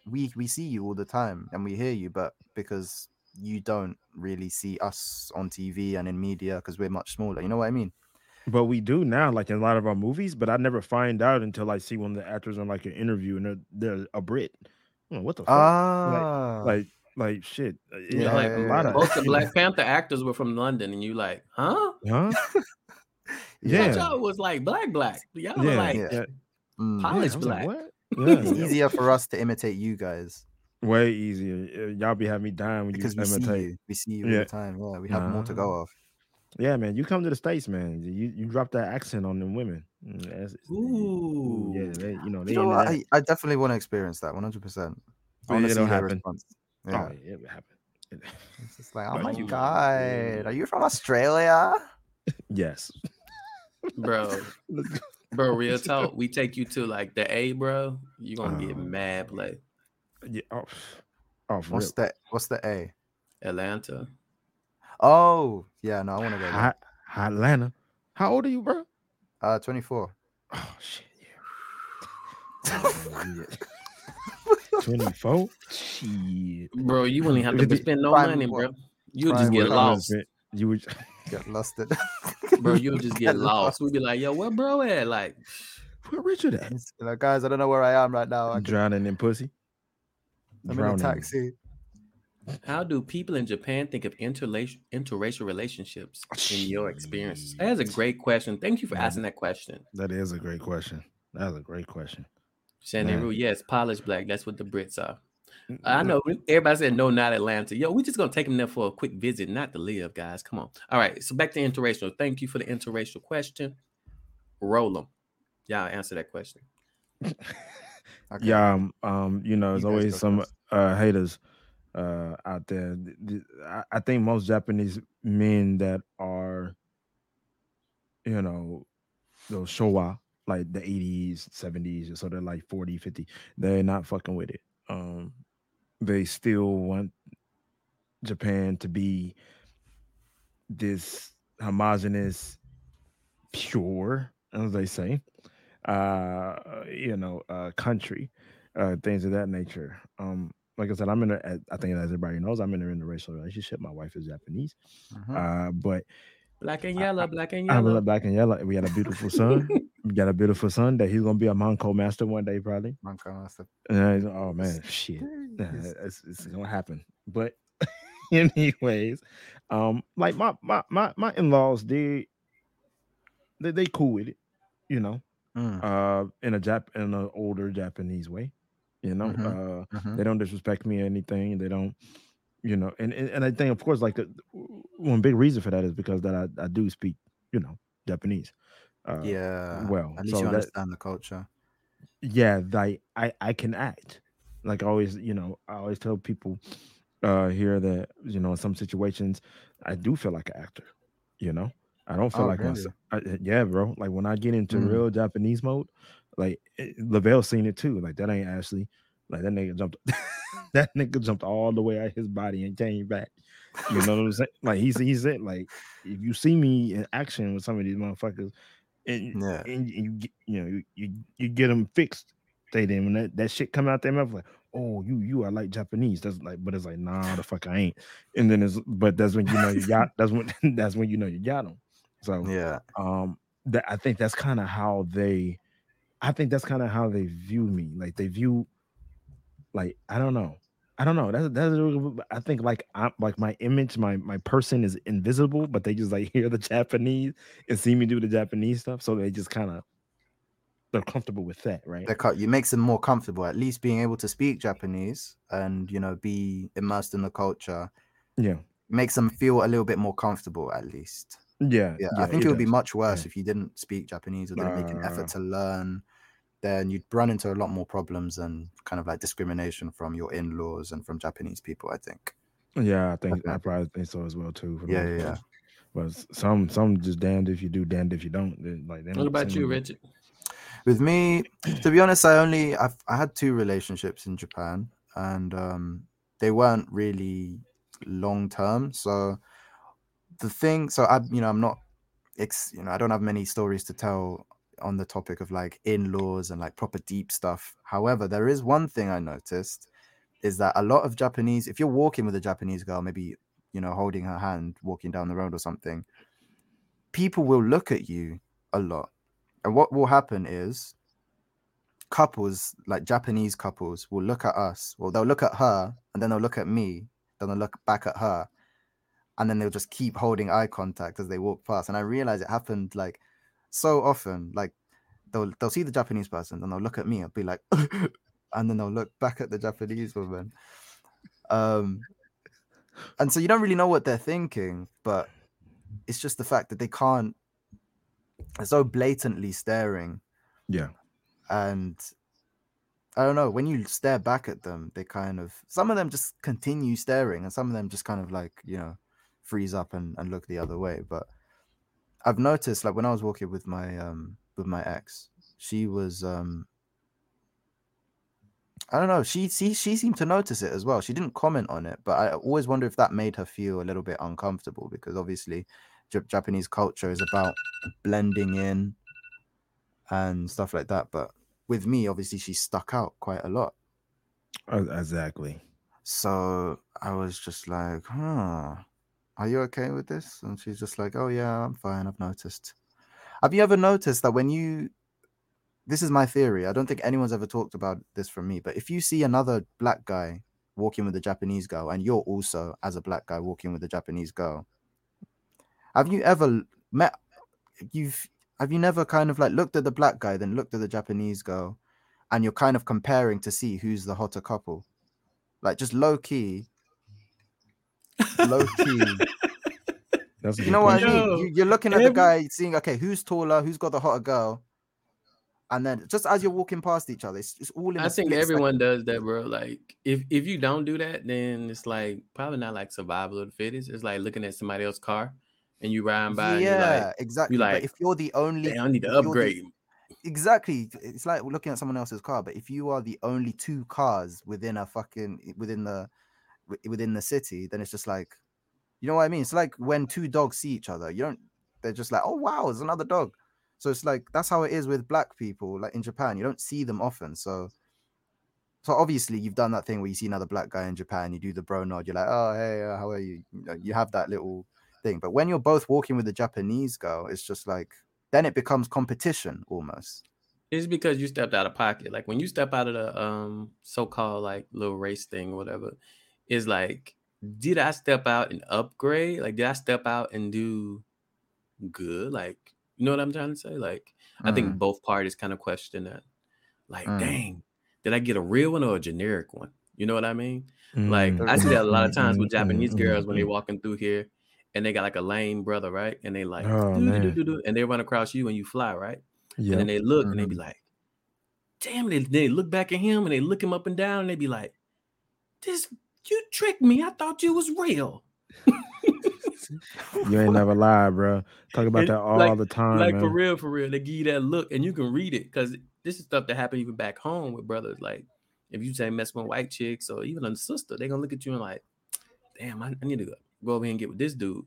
we we see you all the time and we hear you, but because you don't really see us on TV and in media because we're much smaller. You know what I mean? But we do now, like in a lot of our movies. But I never find out until I see one of the actors on like an interview and they're, they're a Brit. I'm like, what the fuck? Ah, like, like shit. uh, Yeah, Yeah, like yeah, a lot yeah. of Both the you know, Black Panther actors were from London, and you like, huh? huh? I Yeah. y'all was like black, black. Y'all were Yeah, like Yeah. yeah. Mm. Yeah, I polished was like, black. what? It's easier for us to imitate you guys way easier. Uh, Y'all be having me dying when because you we see you. We see you all the time. Yeah, we have more to go off. Yeah, man, you come to the states, man. You you drop that accent on them women. Mm, that's- Ooh. yeah, they, you know they You know what? I, I definitely want to experience that 100. percent I want it to see their happen. response. Oh, Yeah, yeah, it happened. it's just like, oh my you- god, are you from Australia? yes. bro. Bro, real talk. We take you to like the A, bro. You gonna get Oh. mad play. Yeah. Oh, oh What's real. the What's the A? Atlanta. Oh, yeah, no, I want to go. There. Hot, hot Atlanta. How old are you, bro? Uh, 24. Oh shit, yeah. Twenty four. Shit. Bro, you wouldn't have to spend no Prime money, what? bro. You'll Prime just get lost. You would. Get lusted. Bro, you'll just get Get lost. We'd be like, yo, where bro at? Like, Where Richard at? Like, guys, I don't know where I am right now. I can, Drowning in pussy. I'm in a taxi. How do people in Japan think of interrelational interracial relationships in your experiences? That's a great question. Thank you for asking that question. That is a great question. That is a great question. Shannon Man. Rue, yes, polished black. That's what the Brits are. I know everybody said no, not Atlanta. Yo, we're just gonna take them there for a quick visit, not to live, guys. Come on. All right, so back to interracial. Thank you for the interracial question. Roll them. Y'all answer that question. Okay. Yeah, um, um, you know, there's You always some uh haters uh out there. Th- th- I, I think most Japanese men that are, you know, those Showa, like the 80s, 70s, so they're like 40, 50, they're not fucking with it. Um, they still want Japan to be this homogenous, pure, as they say, uh, you know, uh, country, uh, things of that nature. Um, like I said, I'm in a, as- I think as everybody knows, I'm in an interracial relationship. My wife is Japanese, Mhm. uh, but Black and I- yellow, black and I'm yellow. black and yellow. We got a beautiful son. we got a beautiful son that he's gonna be a Monko master one day, probably. Manko Master. And I was, oh man, shit, it's, it's gonna happen. But anyways, um, like my my my my in-laws, they they they cool with it, you know, Mm, uh, in a Jap in an older Japanese way, you know. Mhm. Uh, mhm. they don't disrespect me or anything. They don't, you know, and and, and I think of course like the, one big reason for that is because that I, I do speak, you know, Japanese. Uh, yeah. well, At least so you that- understand the culture. yeah like i i can act like I always you know i always tell people uh here that you know in some situations i do feel like an actor you know i don't feel Oh, like really? myself I, yeah bro like when i get into Mm. real japanese mode like it, lavelle seen it too like that ain't ashley like that nigga jumped that nigga jumped all the way out his body and came back you know what i'm saying like he, he said like if you see me in action with some of these motherfuckers and Yeah. and you you know you, you you get them fixed. They then when that, that shit come out their mouth like, oh you you are like Japanese. That's like, but it's like nah the fuck I ain't. And then it's but that's when you know you got that's when that's when you know you got them. So Yeah. um that I think that's kind of how they I think that's kind of how they view me. Like they view like I don't know. I don't know. That's that's I think like I'm like my image, my my person is invisible, but they just like hear the Japanese and see me do the Japanese stuff, so they just kind of they're comfortable with that, right? They cut you makes them more comfortable, at least being able to speak Japanese and you know be immersed in the culture Yeah, makes them feel a little bit more comfortable at least. Yeah, Yeah, I think it, would be much worse Yeah. if you didn't speak Japanese or didn't make an Uh, effort to learn. Then you'd run into a lot more problems and kind of like discrimination from your in-laws and from Japanese people. I think. Yeah, I think I probably think so as well too. for Yeah, most yeah, part. But some some just damned if you do, damned if you don't. They- Like What about you, to- Richard? With me, to be honest, I only I've, I had two relationships in Japan, and um, they weren't really long term. So the thing, so I, you know, I'm not, ex, you know, I don't have many stories to tell on the topic of like in laws and like proper deep stuff. However, there is one thing I noticed is that a lot of Japanese, if you're walking with a Japanese girl, maybe you know holding her hand, walking down the road or something, people will look at you a lot, and what will happen is couples like Japanese couples will look at us, well, they'll look at her and then they'll look at me, then they'll look back at her, and then they'll just keep holding eye contact as they walk past. And I realize it happened like so often. Like they'll they'll see the Japanese person and they'll look at me and be like, and then they'll look back at the Japanese woman. Um, and so you don't really know what they're thinking, but it's just the fact that they can't. They're so blatantly staring. Yeah. And I don't know, when you stare back at them, they kind of some of them just continue staring, and some of them just kind of like, you know, freeze up and, and look the other way. But I've noticed like when I was walking with my um with my ex, she was um I don't know. She she she seemed to notice it as well. She didn't comment on it, but I always wonder if that made her feel a little bit uncomfortable because obviously J- Japanese culture is about blending in and stuff like that. But with me, obviously, she stuck out quite a lot. Uh, Exactly. So I was just like, huh, are you okay with this? And she's just like, oh, yeah, I'm fine. I've noticed. Have you ever noticed that when you, this is my theory, I don't think anyone's ever talked about this from me, but if you see another black guy walking with a Japanese girl and you're also, as a black guy, walking with a Japanese girl, have you ever met, you've, have you never kind of like looked at the black guy, then looked at the Japanese girl, and you're kind of comparing to see who's the hotter couple? Like just low key, low key. That's You know what I question. Yo, mean? You, you're looking at the guy, seeing okay, who's taller, who's got the hotter girl, and then just as you're walking past each other, it's, it's all in. I a think everyone second. does that, bro. Like, if if you don't do that, then it's like probably not like survival of the fittest. It's like looking at somebody else's car and you riding by and you're Yeah, like, exactly. like, but if you're the only, I need to if the- upgrade. exactly, it's like looking at someone else's car. But if you are the only two cars within a fucking within the wi- within the city, then it's just like, you know what I mean? It's like when two dogs see each other, you don't. They're just like, oh wow, there's another dog. So it's like that's how it is with black people. Like in Japan, you don't see them often. So, so obviously you've done that thing where you see another black guy in Japan, you do the bro nod. You're like, oh hey, uh, how are you? You, know, you have that little thing. But when you're both walking with a Japanese girl, it's just like then it becomes competition almost. It's because you stepped out of pocket. Like when you step out of the um so-called like little race thing or whatever, it's like, did I step out and upgrade? Like, did I step out and do good? Like, you know what I'm trying to say? Like, I think both parties kind of question that. Like, Mm. dang, did I get a real one or a generic one? You know what I mean? Like Mm, I see that a lot of mm, times with mm, Japanese mm, girls mm, when they mm. walking through here and they got like a lame brother, right? And they like Oh, and they run across you and you fly, right? Yeah. And then they look and they be like, damn, they, they look back at him and they look him up and down and they be like, This you tricked me. I thought you was real. You ain't never lied, bro. Talk about And, that all like- the time, like man. for real, for real. They give you that look and you can read it because this is stuff that happened even back home with brothers. Like if you say mess with white chicks or even a sister, they gonna look at you and like, damn, I, I need to go, go over here and get with this dude.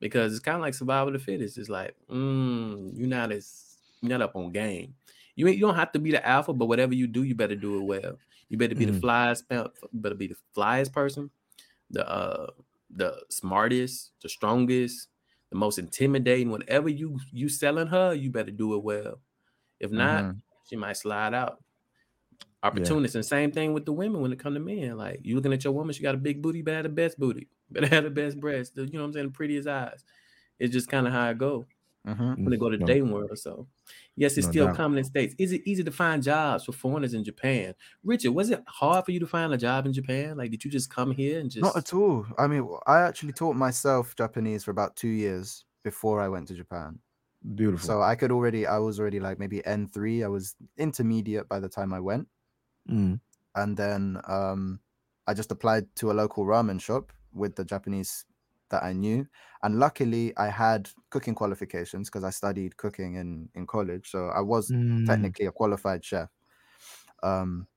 Because it's kind of like survival of the fittest. It's like, mm, you're not as you're not up on game. You ain't you don't have to be the alpha, but whatever you do, you better do it well. You better be the Mm. flyest, pe- you better be the flyest person, the uh the smartest, the strongest, the most intimidating. Whatever you you selling her, you better do it well. If not, Mhm. she might slide out. Opportunists, and same thing with the women when it come to men. Like you looking at your woman, she got a big booty, better have the best booty, better have the best breasts. You know what I'm saying? The prettiest eyes. It's just kind of how it go Mhm. when they go to the No. dating world. So, yes, it's No still doubt. common in states. Is it easy to find jobs for foreigners in Japan? Richard, was it hard for you to find a job in Japan? Like, did you just come here and just Not at all. I mean, I actually taught myself Japanese for about two years before I went to Japan. Beautiful. So I could already, I was already like maybe N3. I was intermediate by the time I went. Mm. And then um, I just applied to a local ramen shop with the Japanese that I knew. And luckily, I had cooking qualifications because I studied cooking in, in college. So I was Mm. technically a qualified chef. Um,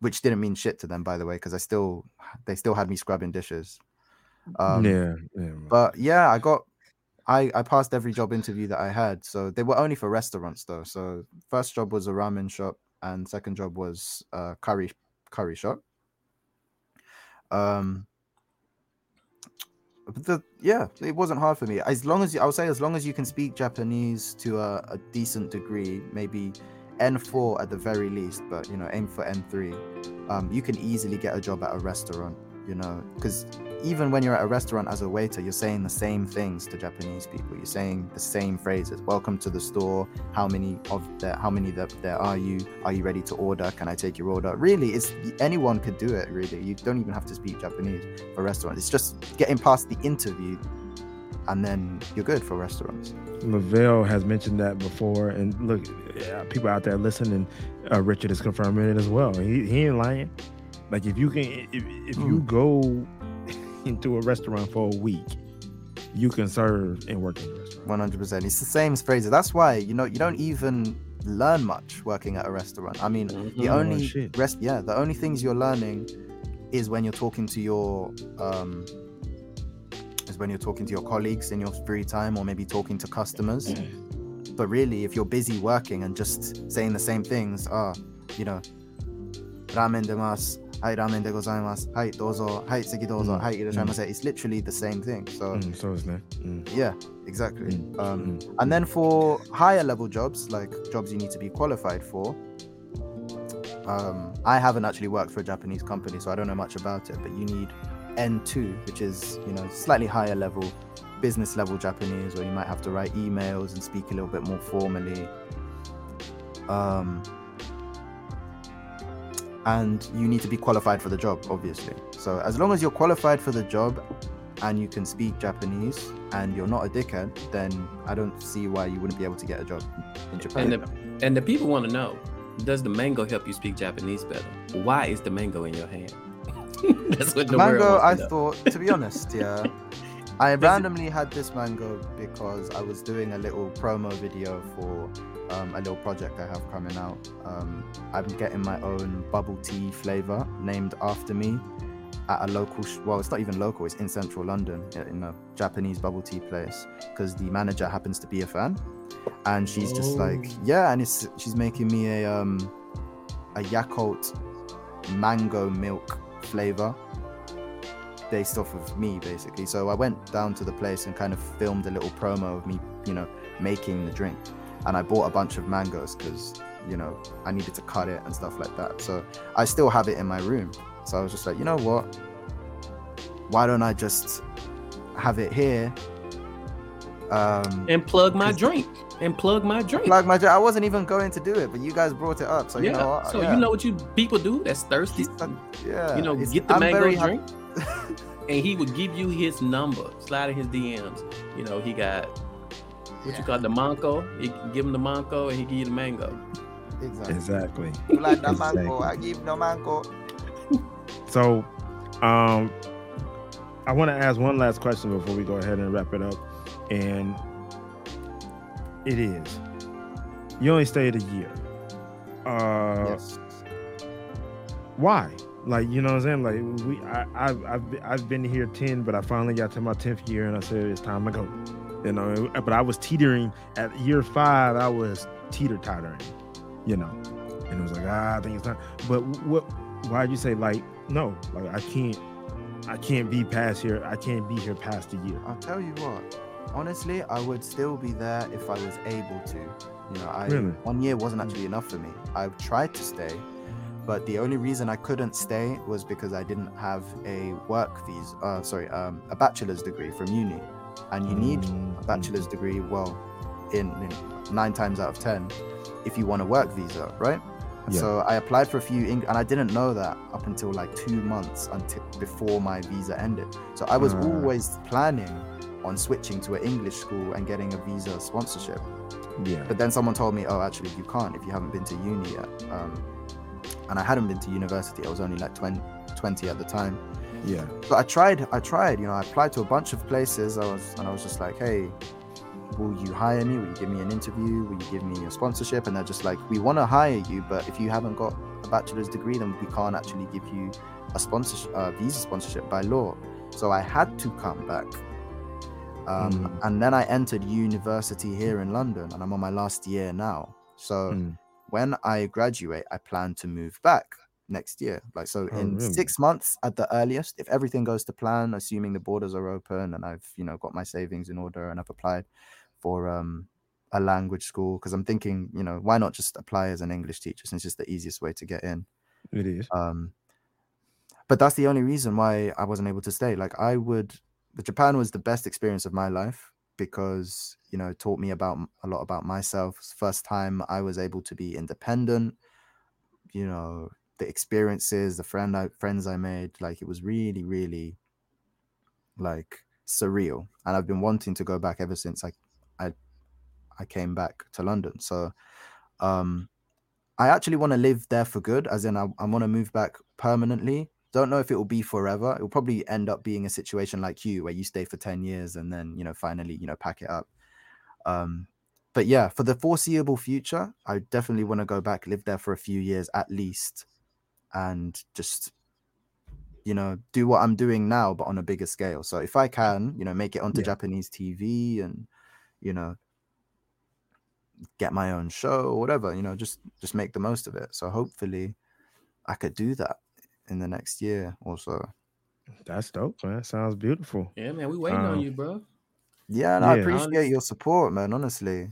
which didn't mean shit to them, by the way, because I still they still had me scrubbing dishes. Um, yeah, yeah. but yeah, I got I I passed every job interview that I had. So they were only for restaurants though. So first job was a ramen shop, and second job was a curry curry shop. Um, the yeah, it wasn't hard for me. As long as you, I would say, as long as you can speak Japanese to a, a decent degree, maybe N4 at the very least, but you know, aim for N3. Um, you can easily get a job at a restaurant. You know, because even when you're at a restaurant as a waiter, you're saying the same things to Japanese people. You're saying the same phrases. Welcome to the store. How many of there? How many there, there are you? Are you ready to order? Can I take your order? Really, it's anyone could do it. Really, you don't even have to speak Japanese for restaurants. It's just getting past the interview, and then you're good for restaurants. Lavelle has mentioned that before, and look, yeah, people out there listening, uh, Richard is confirming it as well. He, he ain't lying. Like if you can, if, if you go into a restaurant for a week, you can serve and work in the restaurant. One hundred percent. It's the same phrases. That's why you know you don't even learn much working at a restaurant. I mean, Mhm. the Oh, only shit. rest, yeah, the only things you're learning is when you're talking to your um is when you're talking to your colleagues in your free time or maybe talking to customers. But really, if you're busy working and just saying the same things, ah, you know, ramen demasu, hai ramen de gozaimasu, hai dozo, hai tsegi dozo, Mm, hai irashaimase. It's literally the same thing. So Mm, so. Mm, yeah, exactly. Mm, Um, and then for higher level jobs, like jobs you need to be qualified for, um, I haven't actually worked for a Japanese company, so I don't know much about it. But you need N2, which is you know slightly higher level, business level Japanese, where you might have to write emails and speak a little bit more formally. Um, and you need to be qualified for the job, obviously. So as long as you're qualified for the job and you can speak Japanese and you're not a dickhead, then I don't see why you wouldn't be able to get a job in Japan. And the and the people want to know: Does the mango help you speak Japanese better? Why is the mango in your hand? That's what the mango, I know. thought, to be honest, yeah. I randomly had this mango because I was doing a little promo video for um, a little project I have coming out. Um, I'm getting my own bubble tea flavor named after me at a local, sh- well, it's not even local, it's in central London in a Japanese bubble tea place because the manager happens to be a fan. And she's just like, Oh. yeah, and it's she's making me a um a Yakult mango milk flavor based off of me basically so i went down to the place and kind of filmed a little promo of me you know making the drink and i bought a bunch of mangoes because you know i needed to cut it and stuff like that so i still have it in my room so i was just like you know what why don't i just have it here um And plug my drink. And plug my drink. like my drink. i wasn't even going to do it but you guys brought it up so yeah. you know what so yeah. you know what you people do that's thirsty. yeah you know, it's- get the I'm mango drink, and he would give you his number, slide in his DMs. You know, he got what you call the mango. He give him the mango, and he give you the mango. exactly exactly. You like the Exactly. mango i give the mango So, um, I want to ask one last question before we go ahead and wrap it up, and it is: you only stayed a year. Uh, yes why? Like, you know what I'm saying? Like, we, I, I've, I've, been, I've been here ten, but I finally got to my tenth year, and I said it's time to go. You know, but I was teetering at year five. I was teeter tottering, you know, and it was like, ah, I think it's time. But what? Why'd you say like, no? Like, I can't, I can't be past here. I can't be here past a year. I'll tell you what. Honestly, I would still be there if I was able to. You know, I Really? one year wasn't actually enough for me. I tried to stay, but the only reason I couldn't stay was because I didn't have a work visa. Uh, sorry, um, a bachelor's degree from uni, and you need a bachelor's degree. Well, in, in nine times out of ten, if you want a work visa, right? Yeah. So I applied for a few, Eng- and I didn't know that up until like two months until before my visa ended. So I was Ah. always planning on switching to an English school and getting a visa sponsorship. Yeah. But then someone told me, oh, actually, you can't if you haven't been to uni yet. Um, and I hadn't been to university. I was only like 20, 20 at the time. Yeah. But I tried. I tried. You know, I applied to a bunch of places. I was, and I was just like, hey, will you hire me? Will you give me an interview? Will you give me a sponsorship? And they're just like, we want to hire you, but if you haven't got a bachelor's degree, then we can't actually give you a sponsorship, uh, visa sponsorship by law. So I had to come back. Um, Mm. And then I entered university here in London, and I'm on my last year now. So Mm. when I graduate, I plan to move back. Next year. Like so, Oh, in really? six months at the earliest, if everything goes to plan, assuming the borders are open and I've you know got my savings in order and I've applied for um a language school because I'm thinking you know why not just apply as an English teacher since it's just the easiest way to get in. It is. Um, but that's the only reason why I wasn't able to stay. Like I would, Japan was the best experience of my life because you know it taught me about a lot about myself. First time I was able to be independent. You know the experiences, the friend I, friends I made. Like it was really, really like surreal, and I've been wanting to go back ever since I, I, I came back to London. So, um, I actually want to live there for good, as in I, I want to move back permanently. Don't know if it will be forever. It will probably end up being a situation like you, where you stay for 10 years and then, you know, finally, you know, pack it up. Um, but yeah, for the foreseeable future, I definitely want to go back, live there for a few years at least, and just, you know, do what I'm doing now, but on a bigger scale. So if I can, you know, make it onto Yeah. Japanese TV and, you know, get my own show or whatever you know just just make the most of it so hopefully i could do that in the next year or so That's dope, man. Sounds beautiful. Yeah, man, we waiting on Um, you, bro. yeah and i Yeah. appreciate Honest- your support man honestly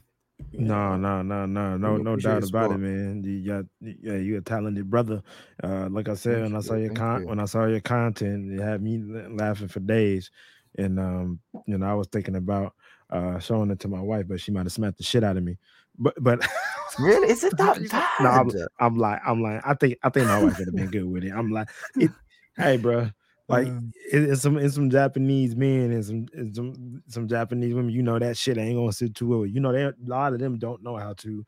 No, no, no, no, no, no doubt about it, man. You got, yeah, you're a talented brother. Uh, like I said, when I saw your con, when I saw your content, it had me laughing for days. And um, you know, I was thinking about uh showing it to my wife, but she might have smacked the shit out of me. But, but really is it that No, I'm, I'm like, I'm like, I think, I think my wife would have been good with it. I'm like, it, hey, bro, like it, it's some, it's some Japanese men and some, and some, some Japanese women. You know that shit ain't gonna sit too well. You know, they a lot of them don't know how to,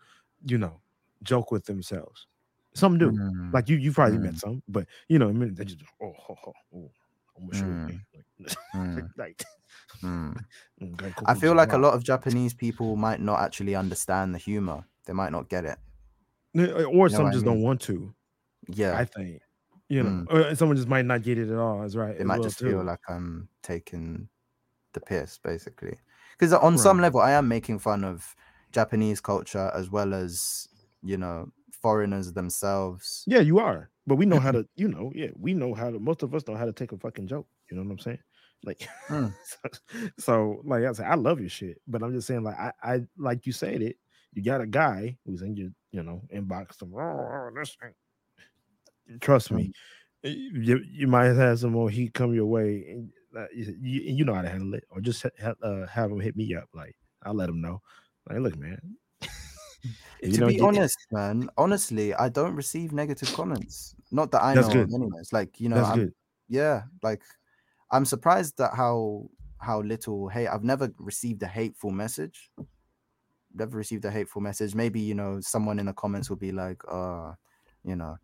you know, joke with themselves. Some do. mm, Like you, you probably met some, but you know, I mean, they just oh, oh, oh, oh I'm gonna show Mm. you. Like, mm, like, mm. i feel like a lot of japanese people might not actually understand the humor they might not get it or some I just mean? don't want to. yeah I think, you know, Mm. or someone just might not get it at all. That's right. It might well, just feel like i'm taking the piss basically because on some level i am making fun of japanese culture as well as you know foreigners themselves Yeah, you are. But we know how to, you know, yeah, we know how to most of us know how to take a fucking joke. You know what I'm saying? Like Mm. so, so, like I said, I love your shit. But I'm just saying, like, I, I like you said it, you got a guy who's in your, you know, inbox some oh, this ain't-" trust me, you, you might have some more heat come your way and uh, you, you know how to handle it, or just ha- uh, have him hit me up. Like I'll let them know. Like, look, man. to be honest, man, honestly, I don't receive negative comments. Not that I know good. of, anyways. Like you know, that's I'm, good. yeah, like I'm surprised at how how little hate. I've never received a hateful message. Never received a hateful message. Maybe you know someone in the comments will be like, uh, you know,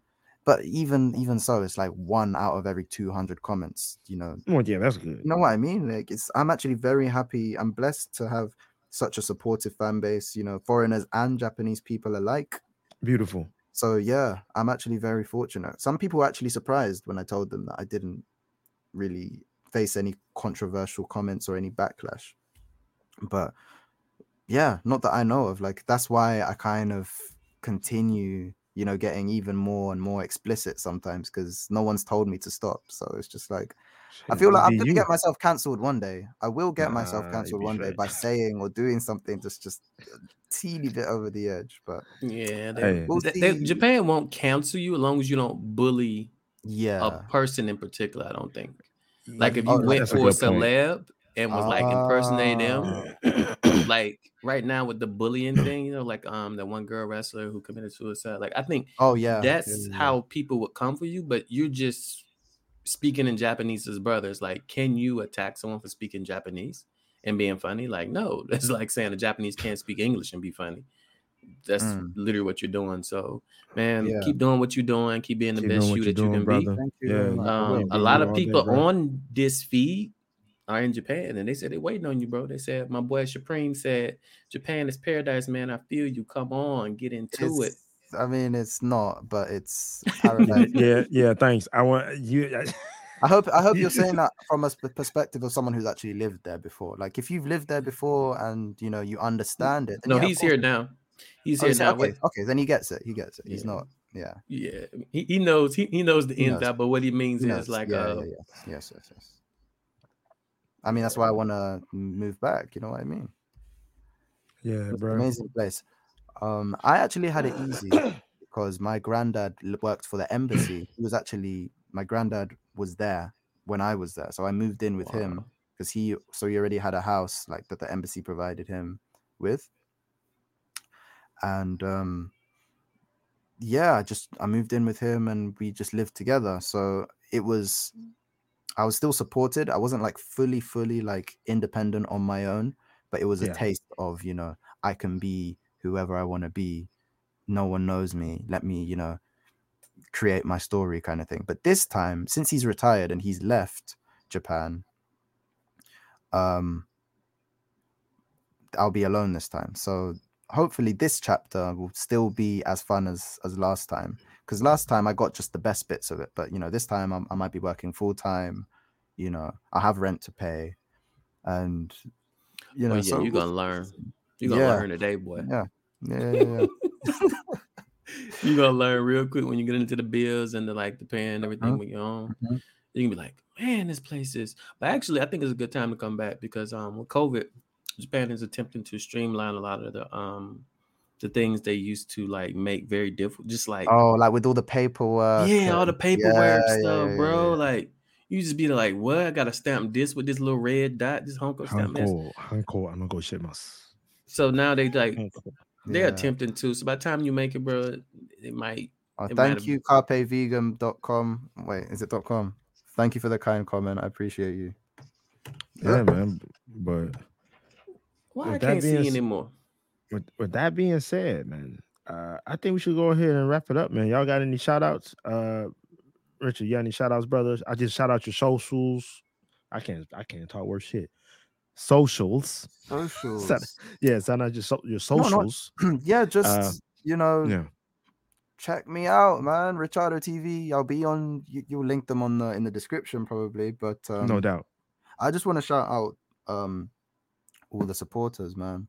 but even even so, it's like one out of every two hundred comments. You know, Well, yeah, that's good. you know what I mean? Like it's I'm actually very happy. I'm blessed to have such a supportive fan base, you know, foreigners and Japanese people alike. Beautiful. So yeah, I'm actually very fortunate. Some people were actually surprised when I told them that I didn't really face any controversial comments or any backlash. But yeah, not that I know of. Like that's why I kind of continue, you know, getting even more and more explicit sometimes because no one's told me to stop. So it's just like I feel like I'm gonna you. get myself cancelled one day. I will get myself Nah, you cancelled be one day by saying or doing something that's just a teeny bit over the edge. But Yeah, they, We'll they- they- Japan won't cancel you as long as you don't bully yeah, a person in particular. I don't think. Like if you Oh, went that's a for a good point. celeb and was like impersonating them, Ah. like right now with the bullying thing, you know, like um that one girl wrestler who committed suicide. Like I think oh yeah, that's yeah, yeah, yeah. how people would come for you, but you're just speaking in Japanese as brothers. Like, can you attack someone for speaking Japanese and being funny? Like, no, that's like saying the Japanese can't speak English and be funny. That's Mm. literally what you're doing. So, man, Yeah. keep doing what you're doing. Keep being the Keep best you you're that you can brother. Thank you Yeah, very you much. be. I will. will. Um, a lot of all day, people on this feed are in Japan, and they said they're waiting on you, bro. They said my boy Supreme said Japan is paradise, man. I feel you. Come on, get into it. I mean, it's not, but it's paradise. yeah, yeah. Thanks. I want you. I hope I hope you're saying that from a perspective of someone who's actually lived there before. Like if you've lived there before and you know you understand it. No, yeah, he's here now. He's Oh, here is he- now. okay, okay, then he gets it. He gets it. He's not. Yeah. Yeah, he, he knows he, he knows the He ins knows. out, but what he means He is knows. like yeah, uh, yeah, yeah. Yes, yes, yes. I mean, that's why I want to move back. You know what I mean? Yeah, It's an bro. amazing place. Um, I actually had it easy because my granddad worked for the embassy. He was actually my granddad was there when I was there, so I moved in with him because he so he already had a house like that the embassy provided him with, and um, yeah, I just I moved in with him and we just lived together. So it was I was still supported. I wasn't like fully, fully like independent on my own, but it was a Yeah. taste of, you know, I can be whoever I want to be. No one knows me. Let me, you know, create my story kind of thing. But this time, since he's retired and he's left Japan, um I'll be alone this time. So hopefully this chapter will still be as fun as as last time because last time I got just the best bits of it. But you know, this time I'm, I might be working full time. You know, I have rent to pay, and you know, well, yeah, so you're gonna learn. You're gonna Yeah. learn today, boy. Yeah, yeah, yeah, yeah. You're gonna learn real quick when you get into the bills and the like the pay and everything Mhm. with your own. You can be like, man, this place is. But actually, I think it's a good time to come back because um with COVID, Japan is attempting to streamline a lot of the um the things they used to like make very difficult. Just like oh, like with all the paperwork. Yeah, all the paperwork yeah, stuff, yeah, bro. Yeah. Like you just be like, what? I gotta stamp this with this little red dot, this hanko stamp. Hanko, I'm gonna shit So now they like they're attempting to. So by the time you make it, bro, it might. Oh, it thank you, carpevegan.com. Wait, is it .com? Thank you for the kind comment. I appreciate you. Yeah, man. But why well, I can't see anymore with, with that being said, man, uh, I think we should go ahead and wrap it up, man. Y'all got any shout outs? Uh, Richard, you got any shout outs, brothers? I just shout out your socials. I can't I can't talk worse shit. Socials. Socials. Yeah, sound out your, so, your No, not- socials. yeah, just Uh, you know, yeah. check me out, man. Ricchaado TV. I'll be on. You, you'll link them on the in the description probably. But um, no doubt. I just want to shout out um all the supporters, man.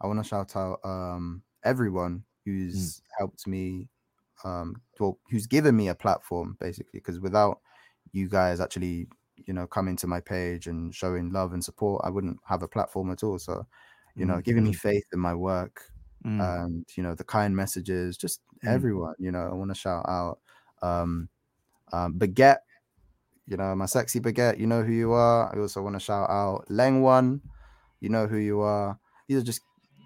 I want to shout out um everyone who's helped me, um, well, who's given me a platform basically. Because without you guys actually, you know, coming to my page and showing love and support, I wouldn't have a platform at all. So, you know, giving me faith in my work, Mm. and you know the kind messages just Mm. everyone you know i want to shout out um um baguette you know my sexy baguette you know who you are i also want to shout out leng one you know who you are these are just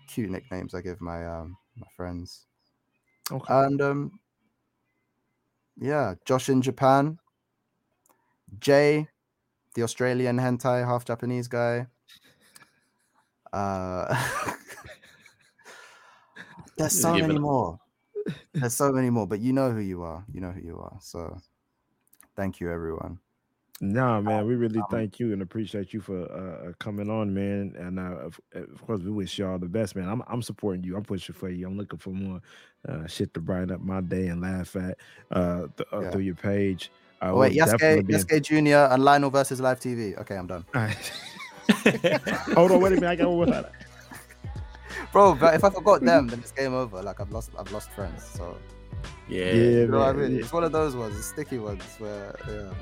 cute nicknames i give my um my friends. Okay. and um yeah josh in japan jay the australian hentai half japanese guy. Uh there's so many more. There's so many more but you know who you are. You know who you are. So thank you everyone Nah, man, we really um, thank you and appreciate you for uh, uh, coming on, man. And uh, of, of course, we wish you all the best, man. I'm I'm supporting you. I'm pushing for you. I'm looking for more uh, shit to brighten up my day and laugh at uh, th- uh, Yeah. through your page. Uh, oh, wait Yasuke, definitely Yasuke Jr. and Lionel versus Live TV. Okay, I'm done. All right. Hold on, wait a minute. I got one more. Bro, but if I forgot them, then it's game over. Like I've lost I've lost friends. So yeah. Yeah, you know what I mean? yeah. It's one of those ones, the sticky ones where yeah.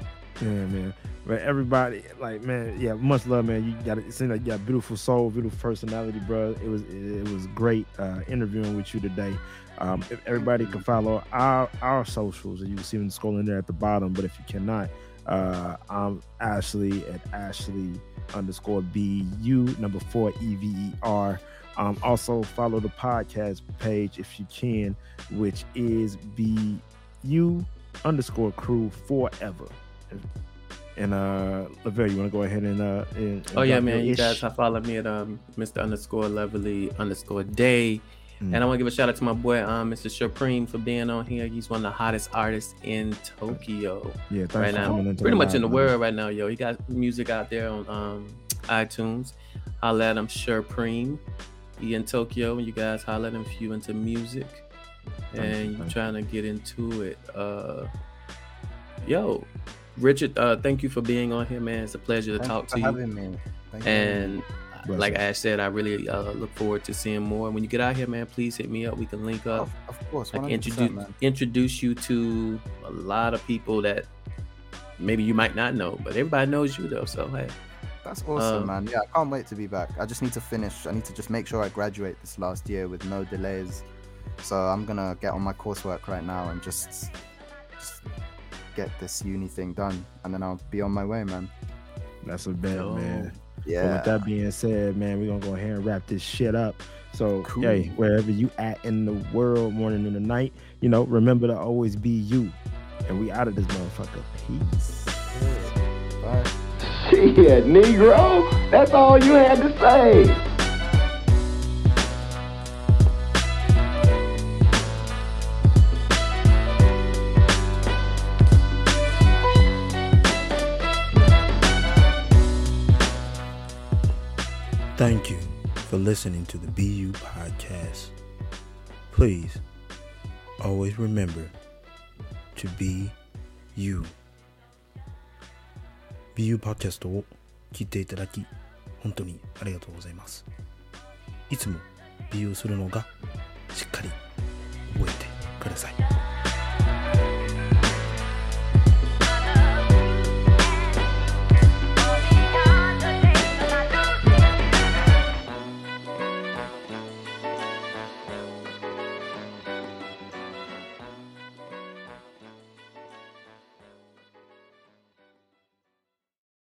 Yeah, man. But everybody, like, man, yeah, much love, man. You got it. Seems like you got beautiful soul, beautiful personality, bro. It was it, was great uh, interviewing with you today. Um, if everybody can follow our our socials, and you can see them scrolling there at the bottom. But if you cannot, uh, I'm Ashley at Ashley underscore B U number four E V E R. Um, also follow the podcast page if you can, which is B U underscore crew forever. And uh Lavelle, you want to go ahead and uh and, and Oh yeah, man. You guys have followed me at um Mr. Underscore Lovely underscore Day. Mm. And I want to give a shout out to my boy, um, Mr. Supreme, for being on here. He's one of the hottest artists in Tokyo yeah, thanks right for now. Pretty much live, in the man. world right now, yo. He got music out there on um iTunes. Holla at him, Supreme. He in Tokyo, and you guys holla at him if you into music and you're you. trying to get into it. Uh, yo, Richard, uh, thank you for being on here, man. It's a pleasure to Thank talk you to you. me. Thank you. And like Ash said, I really uh, look forward to seeing more. When you get out here, man, please hit me up. We can link up. Of, of course, Like 100%, introduce man. introduce you to a lot of people that maybe you might not know, but everybody knows you though. So hey, That's awesome, Um, man. Yeah, I can't wait to be back. I just need to finish. I need to just make sure I graduate this last year with no delays. So I'm gonna get on my coursework right now and just, just get this uni thing done, and then I'll be on my way, man. That's a bet, Yo. man. But Yeah. with that being said, man, we're gonna go ahead and wrap this shit up. So Cool. hey, wherever you at in the world, morning and the night, you know, remember to always be you. And we out of this motherfucker. Peace. Bye. Shit, Negro, that's all you had to say. Thank you for listening to the BeU podcast. Please always remember to be you. BeU パーキャストを聞いていただき本当にありがとうございます。いつも BeU